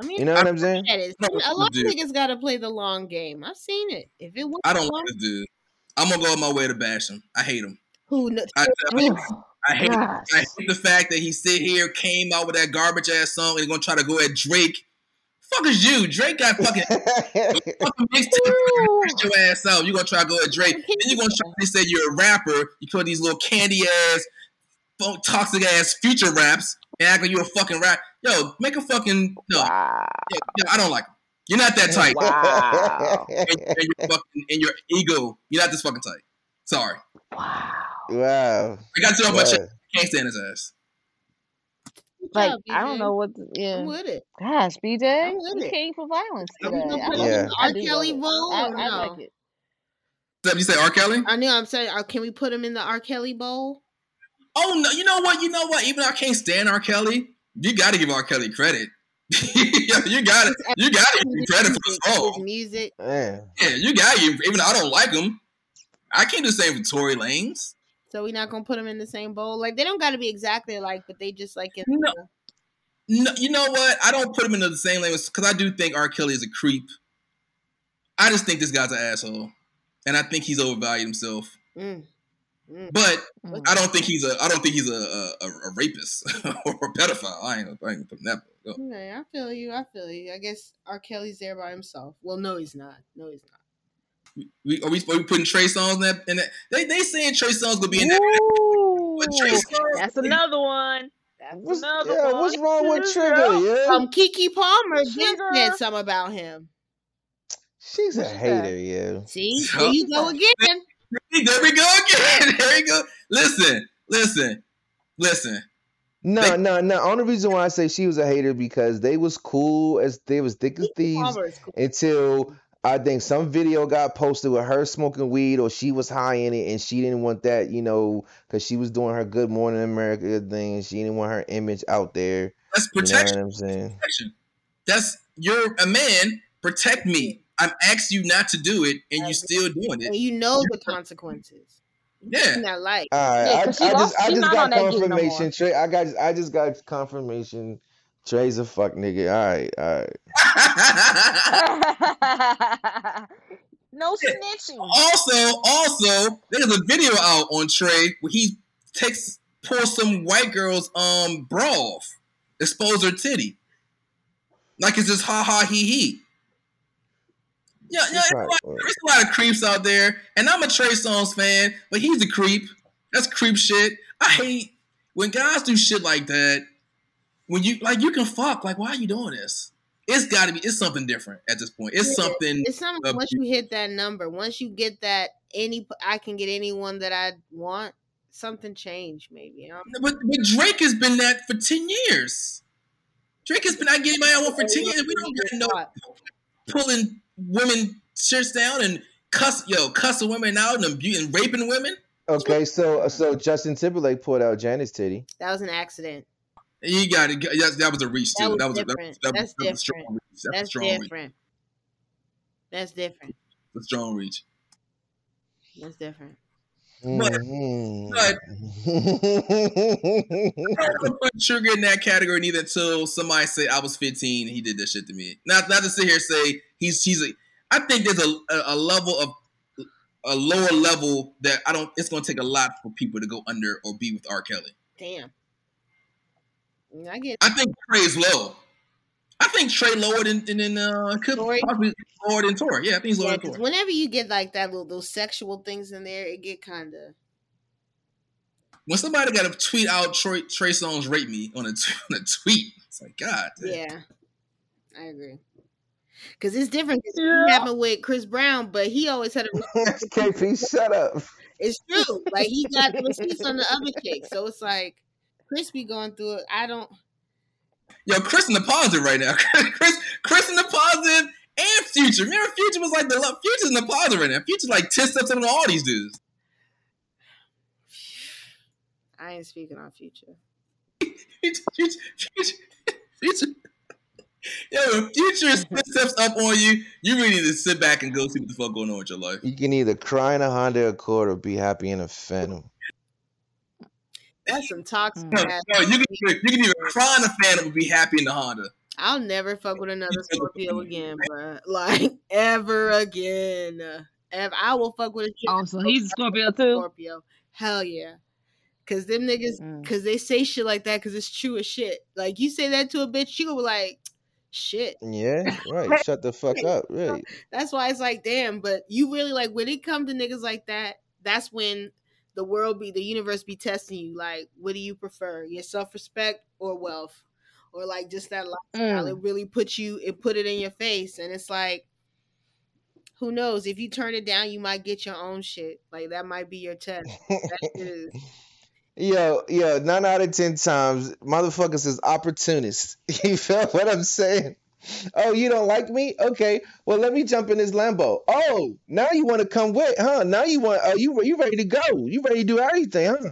I mean, You know what I'm saying? that is, know what a lot of do. niggas got to play the long game. I've seen it. If it was I don't like this dude. I'm gonna go on my way to bash him. I hate him. who kn- I, I, hate, I hate gosh. I hate the fact that he sit here, came out with that garbage ass song, and he's gonna try to go at Drake. Fuck is you? Drake got fucking fucking mixtape. Ooh. Your ass out. You gonna try to go at Drake? Then you gonna try to say you're a rapper. You put these little candy ass, phone- toxic ass future raps, and act like you a fucking rap. Yo, make a fucking no. Wow. Yeah, yeah, I don't like him. You're not that type. Wow. And, and your fucking and your ego. You're not this fucking tight. Sorry. Wow. wow. I got to off my wow. chest. Can't stand his ass. Good Like job, I don't BJ. know what. The, yeah. I'm with it. Gosh, BJ, I'm with you it. came for violence Are we today. gonna I put love it Yeah. in it. the I R. do Kelly it. bowl I, or I no? like it. Except you say R. Kelly? I know. I'm saying, uh, can we put him in the R. Kelly bowl? Oh no, you know what? You know what? Even though I can't stand R. Kelly, you got to give R. Kelly credit. you got to You got to give him credit for the His song. music. Man. Yeah, you got to Even though I don't like him, I can't do the same with Tory Lanez. So we're not gonna put them in the same bowl. Like they don't got to be exactly alike, but they just like in No. No, you know what? I don't put him into the same language because I do think R. Kelly is a creep. I just think this guy's an asshole, and I think he's overvalued himself. Mm. Mm. But Mm. I don't think he's a. I don't think he's a a, a, a rapist or a pedophile. I ain't. I ain't putting that. Okay, I feel you. I feel you. I guess R. Kelly's there by himself. Well, no, he's not. No, he's not. We are we, are we putting Trey Songz in that? In that? They they saying Trey Songz gonna be in that. But Trey Ooh, Songz, that's another one. That's What's, another yeah, one. what's wrong with Trigga? Yeah. Um, Keke Palmer did said something about him. She's a What'd hater, say? yeah. See, there you go again. There we go again. There we go. Listen, listen, listen. No, They- no, no. Only reason why I say she was a hater because they was cool as they was thick as thieves cool. until I think some video got posted with her smoking weed or she was high in it and she didn't want that, you know, because she was doing her Good Morning America thing and she didn't want her image out there. That's You know protection. what I'm saying? protection. That's you're a man. Protect me. I'm asking you not to do it, and you're still doing And it. you know the consequences. Yeah. You're not like All right, Yeah, I, 'cause she I lost- just I just got on that gig no confirmation. Trey, I got I just got confirmation. Trey's a fuck nigga. All right, all right. no snitching. also, also, there's a video out on Trey where he takes pulls some white girl's um bra off, expose her titty, like it's just ha ha he he. Yeah, yeah, That's there's, a lot, right. there's a lot of creeps out there, and I'm a Trey Songz fan, but he's a creep. That's creep shit. I hate when guys do shit like that. When you like, you can fuck. Like, why are you doing this? It's got to be. It's something different at this point. It's Yeah, something. it's something once you hit that number, once you get that any I can get anyone that I want, something changed maybe. But, but Drake has been that for ten years. Drake has been. I get anybody I want for ten years. We don't get no pulling women shirts down and cuss yo cussing women out and, abu- and raping women. Okay, so so Justin Timberlake pulled out Janet's titty. That was an accident. You got it. That, that was a reach That too. was That was, a, that, different. that, That's that was a strong different. reach. That's, That's strong reach. different. That's different. That's a strong reach. That's different. But- Mhm. I don't put Sugar in that category neither until somebody say I was 15 and he did this shit to me. Not not to sit here and say he's he's a. I think there's a, a, a level of a lower level that I don't. It's going to take a lot for people to go under or be with R. Kelly. Damn. I get I think Trey's low. I think Trey lower than than, than uh could Tory? possibly lower than Tor. Yeah, I think he's lower yeah, than 'cause Tor. whenever you get like that little those sexual things in there, it get kind of When somebody got to tweet out Trey, Trey Songz rate me on a, t- on a tweet, it's like God. damn. yeah. I agree. Cause it's different. 'cause Yeah. It happened with Chris Brown, but he always had a. KP, shut up. It's true. Like he got the receipts on the other cake, so it's like Chris be going through it. I don't. Yo, Chris in the positive right now. Chris, Chris in the positive and Future. Remember, Future was like the lo- Future's in the positive right now. Future like ten steps on all these dudes. I ain't speaking on future. Future, Future, Future, Future. Yo, if Future ten steps up on you, you really need to sit back and go see what the fuck going on with your life. You can either cry in a Honda Accord or be happy in a Phantom. That's some toxic. Yo, ass you can either, you can either cry in the Phantom or be happy in the Honda. I'll never fuck with another Scorpio again, bruh. Like ever again. Ever. I will fuck with a chick Oh, so he's a Scorpio too. Scorpio. Hell yeah. Cause them niggas, Mm. cause they say shit like that, cause it's true as shit. Like you say that to a bitch, she gonna be like, shit. Yeah, right. Shut the fuck up. Right. That's why it's like, damn. But you really like when it come to niggas like that. That's when the world be, the universe be testing you. Like, what do you prefer, your self respect or wealth, or like just that lifestyle? Mm. It really put you, it put it in your face, and it's like, who knows? If you turn it down, you might get your own shit. Like that might be your test. That is. Yo, yo, nine out of ten times, motherfuckers is opportunists. You feel what I'm saying? Oh, you don't like me? Okay, well let me jump in this Lambo. Oh, now you want to come with, huh? Now you want? Oh, you you ready to go? You ready to do everything, huh?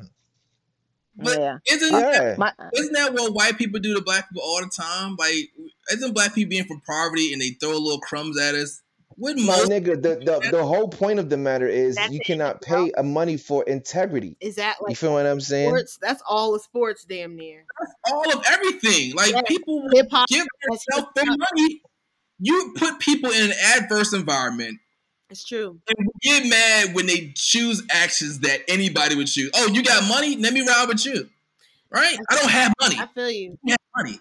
But yeah. isn't that, Yeah. My, isn't that what white people do to black people all the time? Like, isn't black people being from poverty and they throw little crumbs at us? Wouldn't My nigga, the, the the whole point of the matter is That's you cannot bro. pay a money for integrity. Is that You feel what I'm saying? sports? That's all the sports, damn near. all of everything. Like Yeah. people will Hip hop. give That's themselves their money. You put people in an adverse environment It's true. and get mad when they choose actions that anybody would choose. Oh, you got money? Let me ride with you. Right? I don't have money. I feel you. I have money.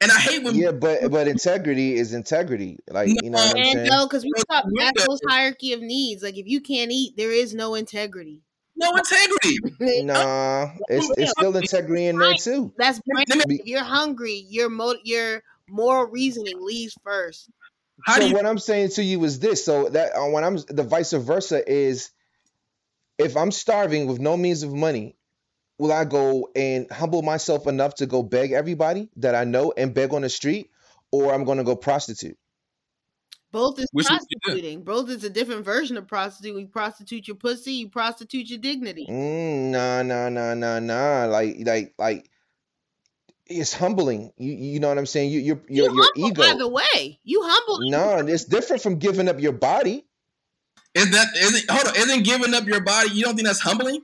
And I hate when Yeah, but but integrity is integrity. Like you know what I'm And saying? no, because we Those talk Maslow's hierarchy of needs. Like if you can't eat, there is no integrity. no integrity. Nah, it's it's still integrity in there too. That's brain. Let me- If you're hungry, your mo- your moral reasoning leads first. How so do you what I'm saying to you is this. So that uh, when I'm the vice versa is, if I'm starving with no means of money, will I go and humble myself enough to go beg everybody that I know and beg on the street, or I'm gonna go prostitute? Both is Which would you do? prostituting. Both is a different version of prostituting. You prostitute your pussy. You prostitute your dignity. Mm, nah, nah, nah, nah, nah. Like, like, like. it's humbling. You you know what I'm saying? You your You your your humble ego. either way. You humble. No, it's different from giving up your body. Is that isn't hold on? Isn't giving up your body? You don't think that's humbling?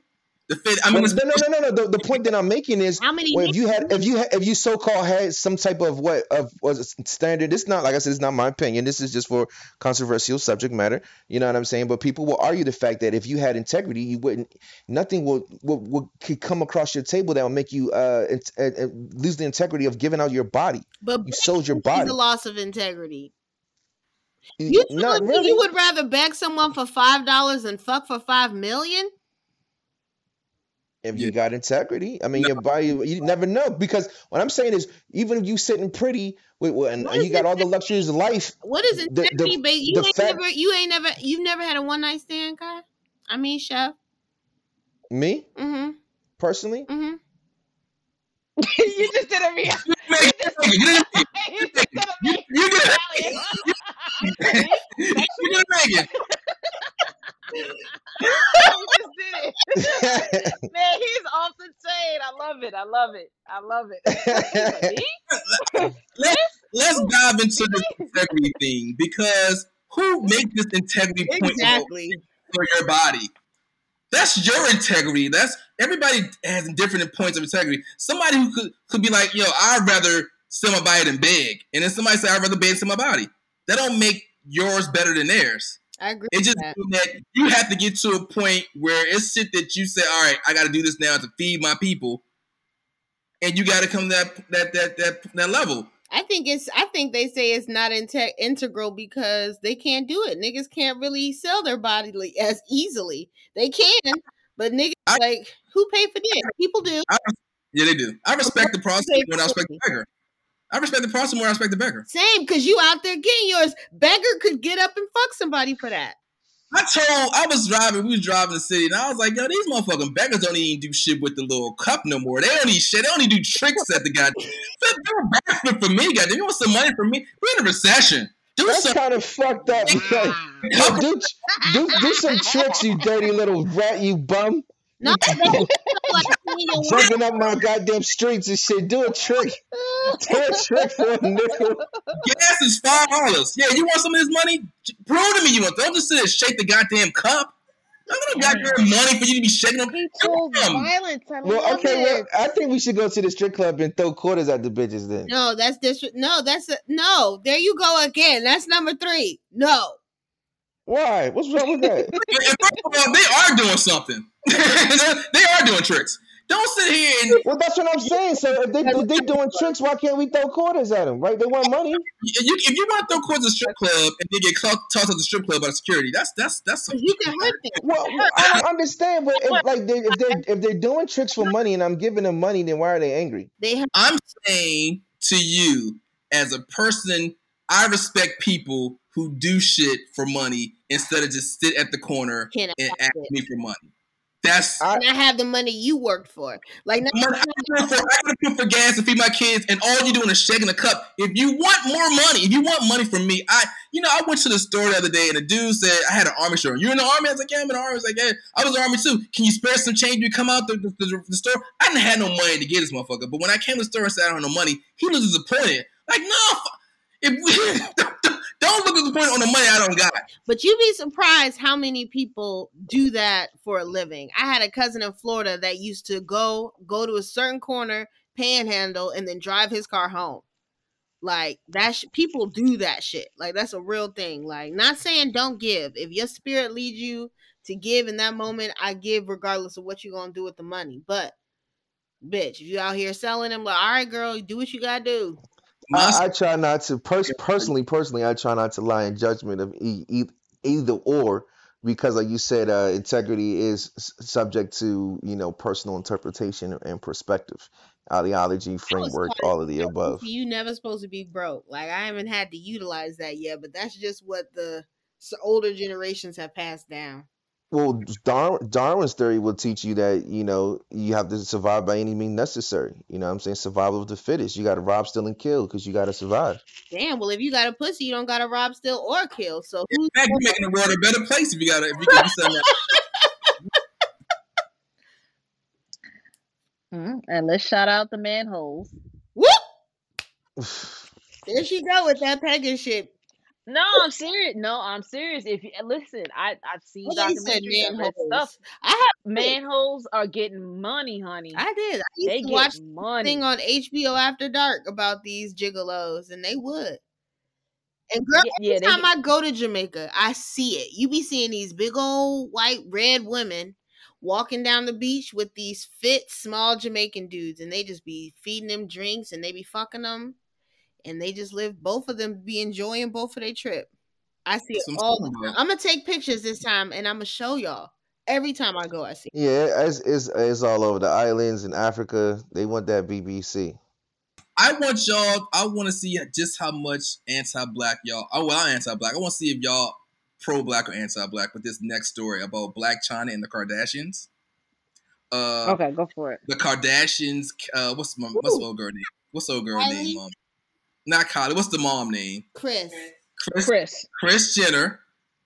The fit. I mean, no, no, no, no, no. The, the point that I'm making is, How many well, if you had, if you had, if you so called had some type of what of was it standard. It's not like I said. It's not my opinion. This is just for controversial subject matter. You know what I'm saying? But people will argue the fact that if you had integrity, you wouldn't. Nothing will will, will could come across your table that will make you uh, int- uh, uh, lose the integrity of giving out your body. But You sold your body. The loss of integrity. You Not really. you would rather beg someone for five dollars and fuck for five million? If Yeah. you got integrity. I mean, your body, you never know. Because what I'm saying is, even if you sitting pretty with, with- and, What and you got all the luxuries of life, What is the integrity? the ba- you the ain't fact never, you ain't never, you've never had a one night stand, Kai. I mean, chef. me Mm-hmm. personally, Mm-hmm. you just did a real. you didn't make it. You didn't make it. You just did a You, real. you didn't Italian. you didn't make it. you just did it. Man, he's off the chain. I love it. I love it. I love it. Like, me? Let's let's dive into this integrity thing because who makes this integrity point Exactly. for your body? That's your integrity. That's everybody has different points of integrity. Somebody who could could be like, yo, I'd rather sell my body than beg, and then somebody say I'd rather beg than sell my body. That don't make yours better than theirs. I agree. It just that. that you have to get to a point where it's shit that you say, all right, I got to do this now to feed my people, and you got to come that that that that that level. I think it's. I think they say it's not inte- integral because they can't do it. Niggas can't really sell their body as easily. They can, but niggas I- like who pay for this? People do. I, yeah, they do. I respect the process than I respect the beggar. I respect the process more I respect the beggar. Same, because you out there getting yours. Beggar could get up and fuck somebody for that. I told I was driving, we was driving the city, and I was like, yo, these motherfucking beggars don't even do shit with the little cup no more. They don't need shit. They only do tricks at the goddamn. Do a backflip for me, goddamn. You want some money from me? We're in a recession. Do that's something. kind of fucked up. Because, do, do do some tricks, you dirty little rat, you bum. No, like seeing your. Jumping up my goddamn streets and shit. Do a trick. Do a trick for a nickel. Gas is five dollars. Yeah, you want some of this money? Prove to me you want. Don't just sit and shake the goddamn cup. I'm gonna goddamn money for you to be shaking them. He violence. I Well, love okay, well. I think we should go to the strip club and throw quarters at the bitches then. No, that's dis. No, that's a, no. There you go again. That's number three. No. Why? What's wrong with that? First of all, they are doing something. they are doing tricks. Don't sit here and Well, that's what I'm saying. So if they if they doing tricks, why can't we throw quarters at them? Right? They want money. you, if you want to throw quarters at the strip club and they get tossed at the strip club by security, that's that's that's some You can hurt them. Well, I don't understand. But if like they, if they if they're doing tricks for money and I'm giving them money, then why are they angry? They have I'm saying to you, as a person, I respect people who do shit for money instead of just sit at the corner can't and ask it. me for money. That's I- not have the money you worked for. Like now, money, I gotta put for, I gotta put for gas to feed my kids, and all you're doing is shaking a cup. If you want more money, if you want money from me, I, you know, I went to the store the other day, and the dude said I had an army shirt. You in the army? I was like, yeah, I'm in the army. I was like, yeah, I was in the army too. Can you spare some change? You come out the, the, the, the store. I didn't have no money to get this motherfucker, but when I came to the store and said I don't have no money, he was disappointed. Like, no, if we don't look at the point on the money I don't got. but you'd be surprised how many people do that for a living. I had a cousin in Florida that used to go go to a certain corner, panhandle, and then drive his car home. Like that, sh- people do that shit. Like that's a real thing. Like not saying don't give. If your spirit leads you to give in that moment, I give regardless of what you're gonna do with the money. But bitch, if you out here selling them, like all right, girl, do what you gotta do. My I, I try not to pers- personally. Personally, I try not to lie in judgment of e- e- either or because, like you said, uh, integrity is subject to you know personal interpretation and perspective, ideology, framework, all of the above. you never supposed to be broke. Like I haven't had to utilize that yet, but that's just what the older generations have passed down. Well, Dar- Darwin's theory will teach you that, you know, you have to survive by any means necessary. You know what I'm saying? Survival of the fittest. You got to rob, steal, and kill because you got to survive. Damn. Well, if you got a pussy, you don't got to rob, steal, or kill. So who's fact, you're making the world a better place if you got if you can do something. Like Mm, and let's shout out the manholes. woo? There she go with that pegging shit. No, I'm serious. No, I'm serious. If you listen, I I've seen Well, documentaries. Manholes. stuff. I have Manholes are getting money, honey. I did. I used They to watch money. thing on HBO After Dark about these gigolos, and they would. And girl, Yeah, every yeah, time get- I go to Jamaica, I see it. You be seeing these big old white red women walking down the beach with these fit small Jamaican dudes, and they just be feeding them drinks and they be fucking them, and they just live. Both of them be enjoying both of their trip. I see it That's what I'm all. the time. I'm gonna take pictures this time, and I'm gonna show y'all. Every time I go, I see. Yeah, it's, it's it's all over the islands in Africa. They want that BBC. I want y'all. I want to see just how much anti-black y'all. Oh well, anti-black. I want to see if y'all pro-black or anti-black with this next story about Blac Chyna and the Kardashians. Uh, okay, go for it. the Kardashians. Uh, what's my what's old girl name? What's the old girl Kylie? name? Um, not Kylie. What's the mom name? Chris, Chris. Chris. Kris Jenner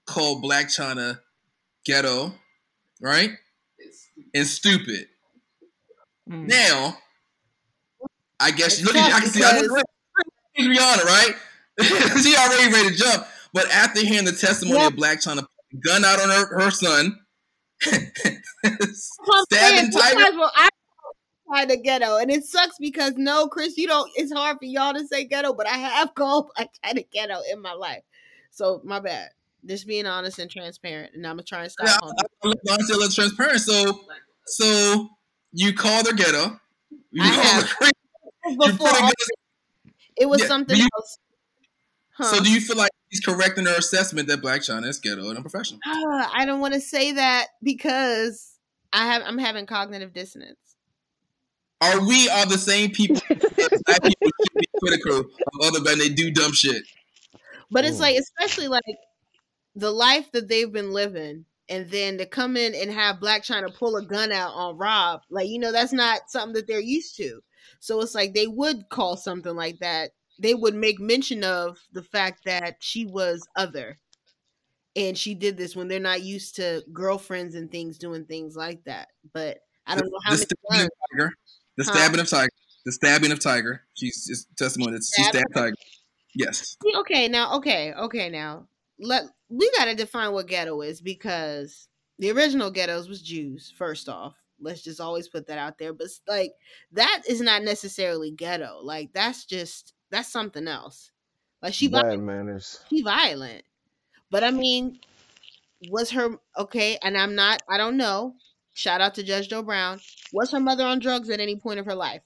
called Blac Chyna ghetto, right? And stupid. Mm. Now, I guess It's look at I can see I look because- at Rihanna, right? she already ready to jump. But after hearing the testimony Yeah. of Blac Chyna, gun out on her, her son, That's what I'm stabbing saying. Tyga. guys will try the ghetto, and it sucks because no, Chris, you don't. It's hard for y'all to say ghetto, but I have called I try to ghetto in my life, so my bad. Just being honest and transparent, and I'm gonna try and stop. Yeah, I, I, I let's transparent. So, so you called her ghetto. You I have. her crazy. You Before it was Yeah, something you- else. Huh. So, do you feel like he's correcting her assessment that Blac Chyna is ghetto and unprofessional? Ah, I don't want to say that because I have I'm having cognitive dissonance. Are we are the same people? that black people should be critical of other men. They do dumb shit. But it's Mm. like, especially like the life that they've been living, and then to come in and have Blac Chyna pull a gun out on Rob, like you know, that's not something that they're used to. So it's like they would call something like that. They would make mention of the fact that she was other, and she did this when they're not used to girlfriends and things doing things like that. But I don't know how the many stabbing guns. of Tyga. The Huh? stabbing of Tyga. The stabbing of Tyga. She's just testimony that she stabbed Tyga. Yes. See, Okay, now, okay, okay, now let we got to define what ghetto is because the original ghettos was Jews. First off, let's just always put that out there. But like that is not necessarily ghetto. Like that's just that's something else. Like she vi- Bad manners. she violent, but I mean, was her okay? And I'm not. I don't know. Shout out to Judge Joe Brown. Was her mother on drugs at any point of her life?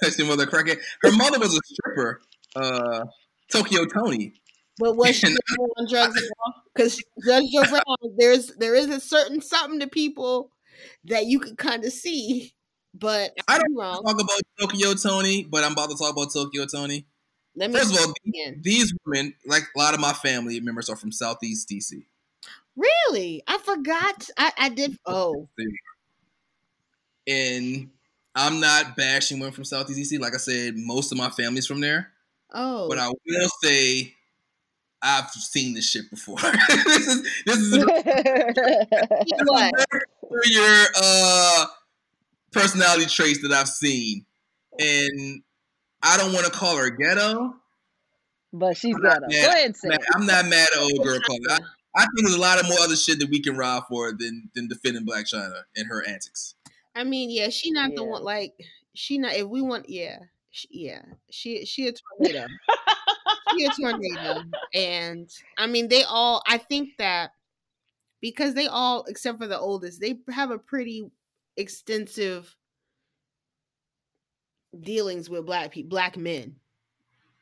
That's your mother crackhead. Her mother was a stripper. Uh, Tokyo Toni. But was she on drugs at all? Because Judge Joe Brown, there's there is a certain something to people that you can kind of see. But I don't wrong. Talk about Tokyo Toni, but I'm about to talk about Tokyo Toni. Let me First of all, again. these women, like a lot of my family members, are from Southeast DC. Really, I forgot. I I did. Oh, And I'm not bashing women from Southeast DC. Like I said, most of my family's from there. oh. But I will say, I've seen this shit before. this is this is what? your uh personality traits that I've seen, and I don't want to call her ghetto. but she's I'm ghetto. Go ahead say. I'm not mad at old girl calling. I, I think there's a lot of more other shit that we can ride for than than defending Blac Chyna and her antics. I mean, yeah, she not the one. Like she not. If we want, yeah, she, yeah, she she a tornado. she a tornado, and I mean, they all. I think that because they all, except for the oldest, they have a pretty extensive dealings with black people, black men.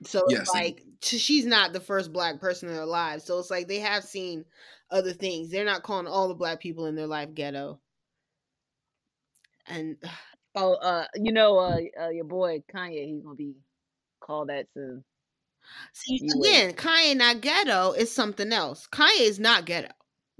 So Yes. it's like t- she's not the first black person in their lives. So it's like they have seen other things. They're not calling all the black people in their life ghetto. And Oh, uh, you know, uh, uh, your boy Kanye, he's gonna be called that soon. see You wait. again, Kanye not ghetto is something else. Kanye is not ghetto.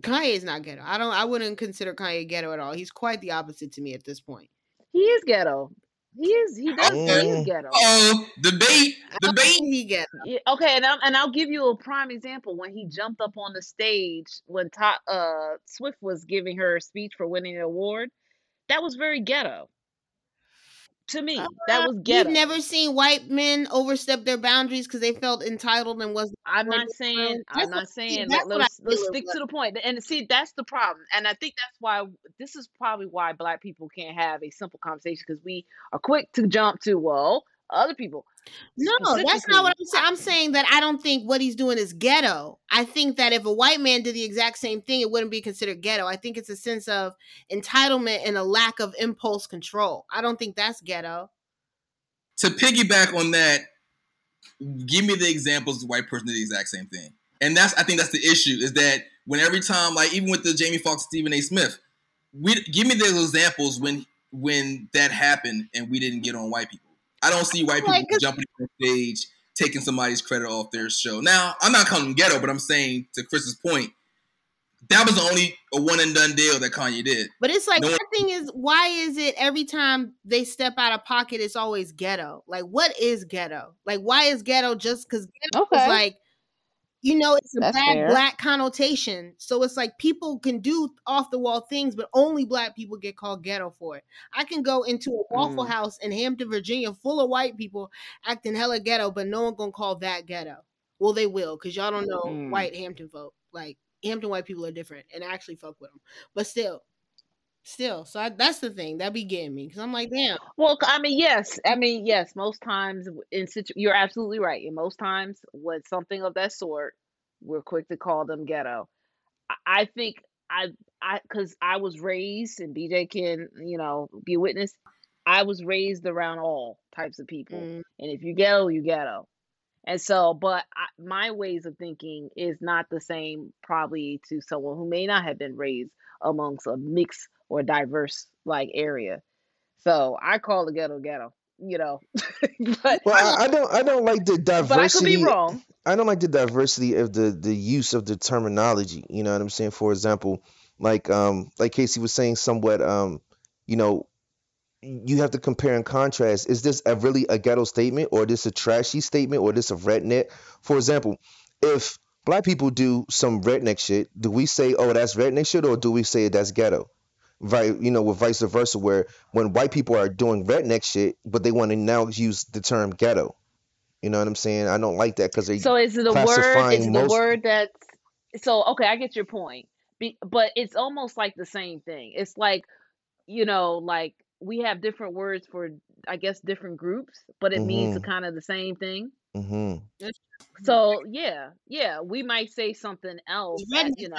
Kanye is not ghetto. I don't. I wouldn't consider Kanye ghetto at all. He's quite the opposite to me at this point. He is ghetto. He is. He does. He Mm. is ghetto. Oh, debate, I don't debate. he ghetto. Yeah, okay, and, I'm, and I'll give you a prime example. When he jumped up on the stage when Ta- uh, Swift was giving her speech for winning the award, that was very ghetto. To me. Uh, that was ghetto. You've never seen white men overstep their boundaries because they felt entitled and wasn't. I'm not saying. I'm not saying let, what I let's let's stick to the point. And see, that's the problem. And I think that's why this is probably why black people can't have a simple conversation because we are quick to jump to well, other people. No, that's not what I'm saying. I'm saying that I don't think what he's doing is ghetto. I think that if a white man did the exact same thing, it wouldn't be considered ghetto. I think it's a sense of entitlement and a lack of impulse control. I don't think that's ghetto. To piggyback on that, give me the examples of the white person did the exact same thing. And that's I think that's the issue is that when every time, like even with the Jamie Foxx, Stephen A. Smith, we give me those examples when when that happened and we didn't get on white people. I don't see white people Like, 'cause- jumping on stage taking somebody's credit off their show. Now, I'm not calling them ghetto, but I'm saying to Chris's point, that was the only a one and done deal that Kanye did. But it's like No my one- thing is, why is it every time they step out of pocket, it's always ghetto? Like, what is ghetto? Like, why is ghetto just because ghetto is Okay. like, you know, it's a That's bad fair. black connotation. So it's like people can do off the wall things, but only black people get called ghetto for it. I can go into a Waffle Mm. House in Hampton, Virginia, full of white people acting hella ghetto, but no one gonna call that ghetto. Well, they will, cause y'all don't know Mm. white Hampton folk. Like Hampton white people are different, and I actually fuck with them. But still, still, so I, that's the thing that be getting me, cause I'm like, damn. Well, I mean, yes. I mean, yes. Most times, in situ- you're absolutely right. And most times, with something of that sort, we're quick to call them ghetto. I, I think I, I, because I was raised, and BJ can, you know, be a witness. I was raised around all types of people, Mm. and if you ghetto, you ghetto. And so, but I, my ways of thinking is not the same, probably, to someone who may not have been raised amongst a mixed or diverse like area. So I call the ghetto ghetto, you know. but Well, I, I don't I don't like the but I could diversity. be wrong. I don't like the diversity of the the use of the terminology. You know what I'm saying? For example, like um like Casey was saying, somewhat um, you know, you have to compare and contrast. Is this a really a ghetto statement, or this a trashy statement, or this a redneck? For example, if black people do some redneck shit, do we say, "Oh, that's redneck shit," or do we say that's ghetto? Right, you know, with vice versa, where when white people are doing redneck shit, but they want to now use the term ghetto. You know what I'm saying? I don't like that because they So is it a word? classifying Is it a most- word that's so okay? I get your point, Be, but it's almost like the same thing. It's like you know, like we have different words for, I guess, different groups, but it means Mhm. kind of the same thing. hmm So yeah, yeah, we might say something else. as, Rednecks you know,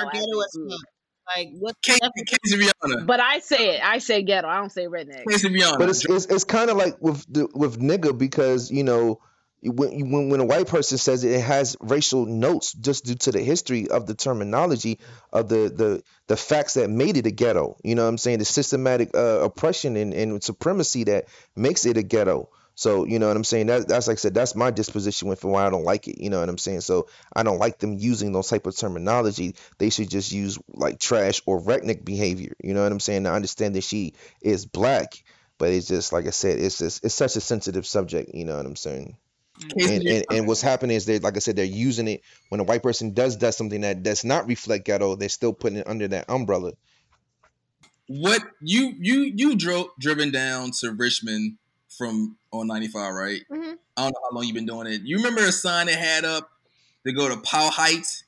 are as ghetto a as group. fuck. Like what? Casey, definition- Casey Rihanna. But I say it. I say ghetto. I don't say redneck. Casey Rihanna. But it's it's, it's kind of like with the, with nigga because you know when, when when a white person says it, it has racial notes just due to the history of the terminology of the the the facts that made it a ghetto. You know what I'm saying? The systematic uh, oppression and, and supremacy that makes it a ghetto. So you know what I'm saying? That that's like I said, that's my disposition with why I don't like it. You know what I'm saying? So I don't like them using those type of terminology. They should just use like trash or redneck behavior. You know what I'm saying? I understand that she is black, but it's just like I said, it's just it's such a sensitive subject. You know what I'm saying? And and, and what's happening is they like I said, they're using it when a white person does does something that does not reflect ghetto. They're still putting it under that umbrella. what you you you drove driven down to Richmond from on 95, right? Mhm. I don't know how long you've been doing it. You remember a sign they had up to go to Powell Heights?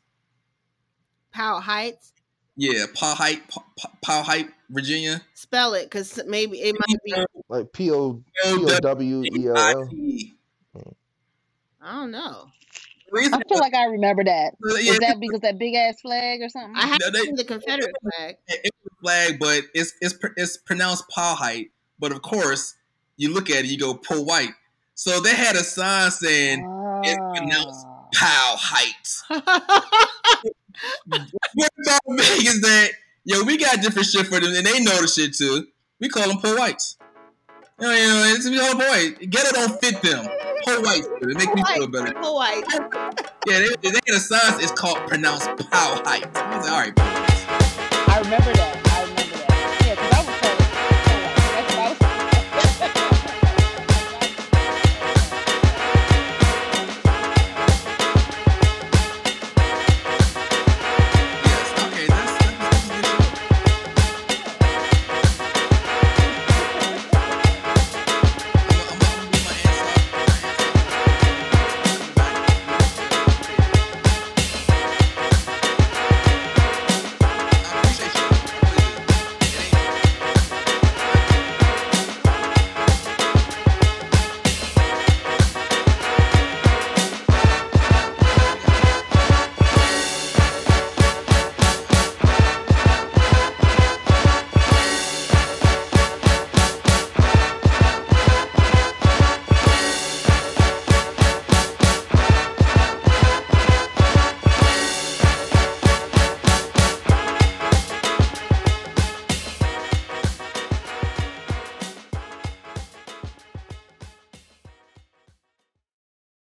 Powell Heights. Yeah, Powell Height, Powell Height, Virginia. Spell it, cause maybe it might be. Like P O P O W E L L. P-O-W-E-I-T. I don't know. Reason I feel like I remember that. yeah, that because that big ass flag or something? I have No, they- seen the Confederate flag. it was a flag, but it's it's it's pronounced Powell Height. But of course, you look at it, you go Poe White. So they had a sign saying it's pronounced Ah. Powell Heights. What about me is that yo, we got different shit for them, and they know the shit too. We call them Poe Whites. You know, you know, it's we call them Poe White. Get it don't fit them. Poe Whites. It make me feel better. Powell White. Yeah, they, they had a sign. It's called pronounced Powell Heights. I was like, all right, I remember that.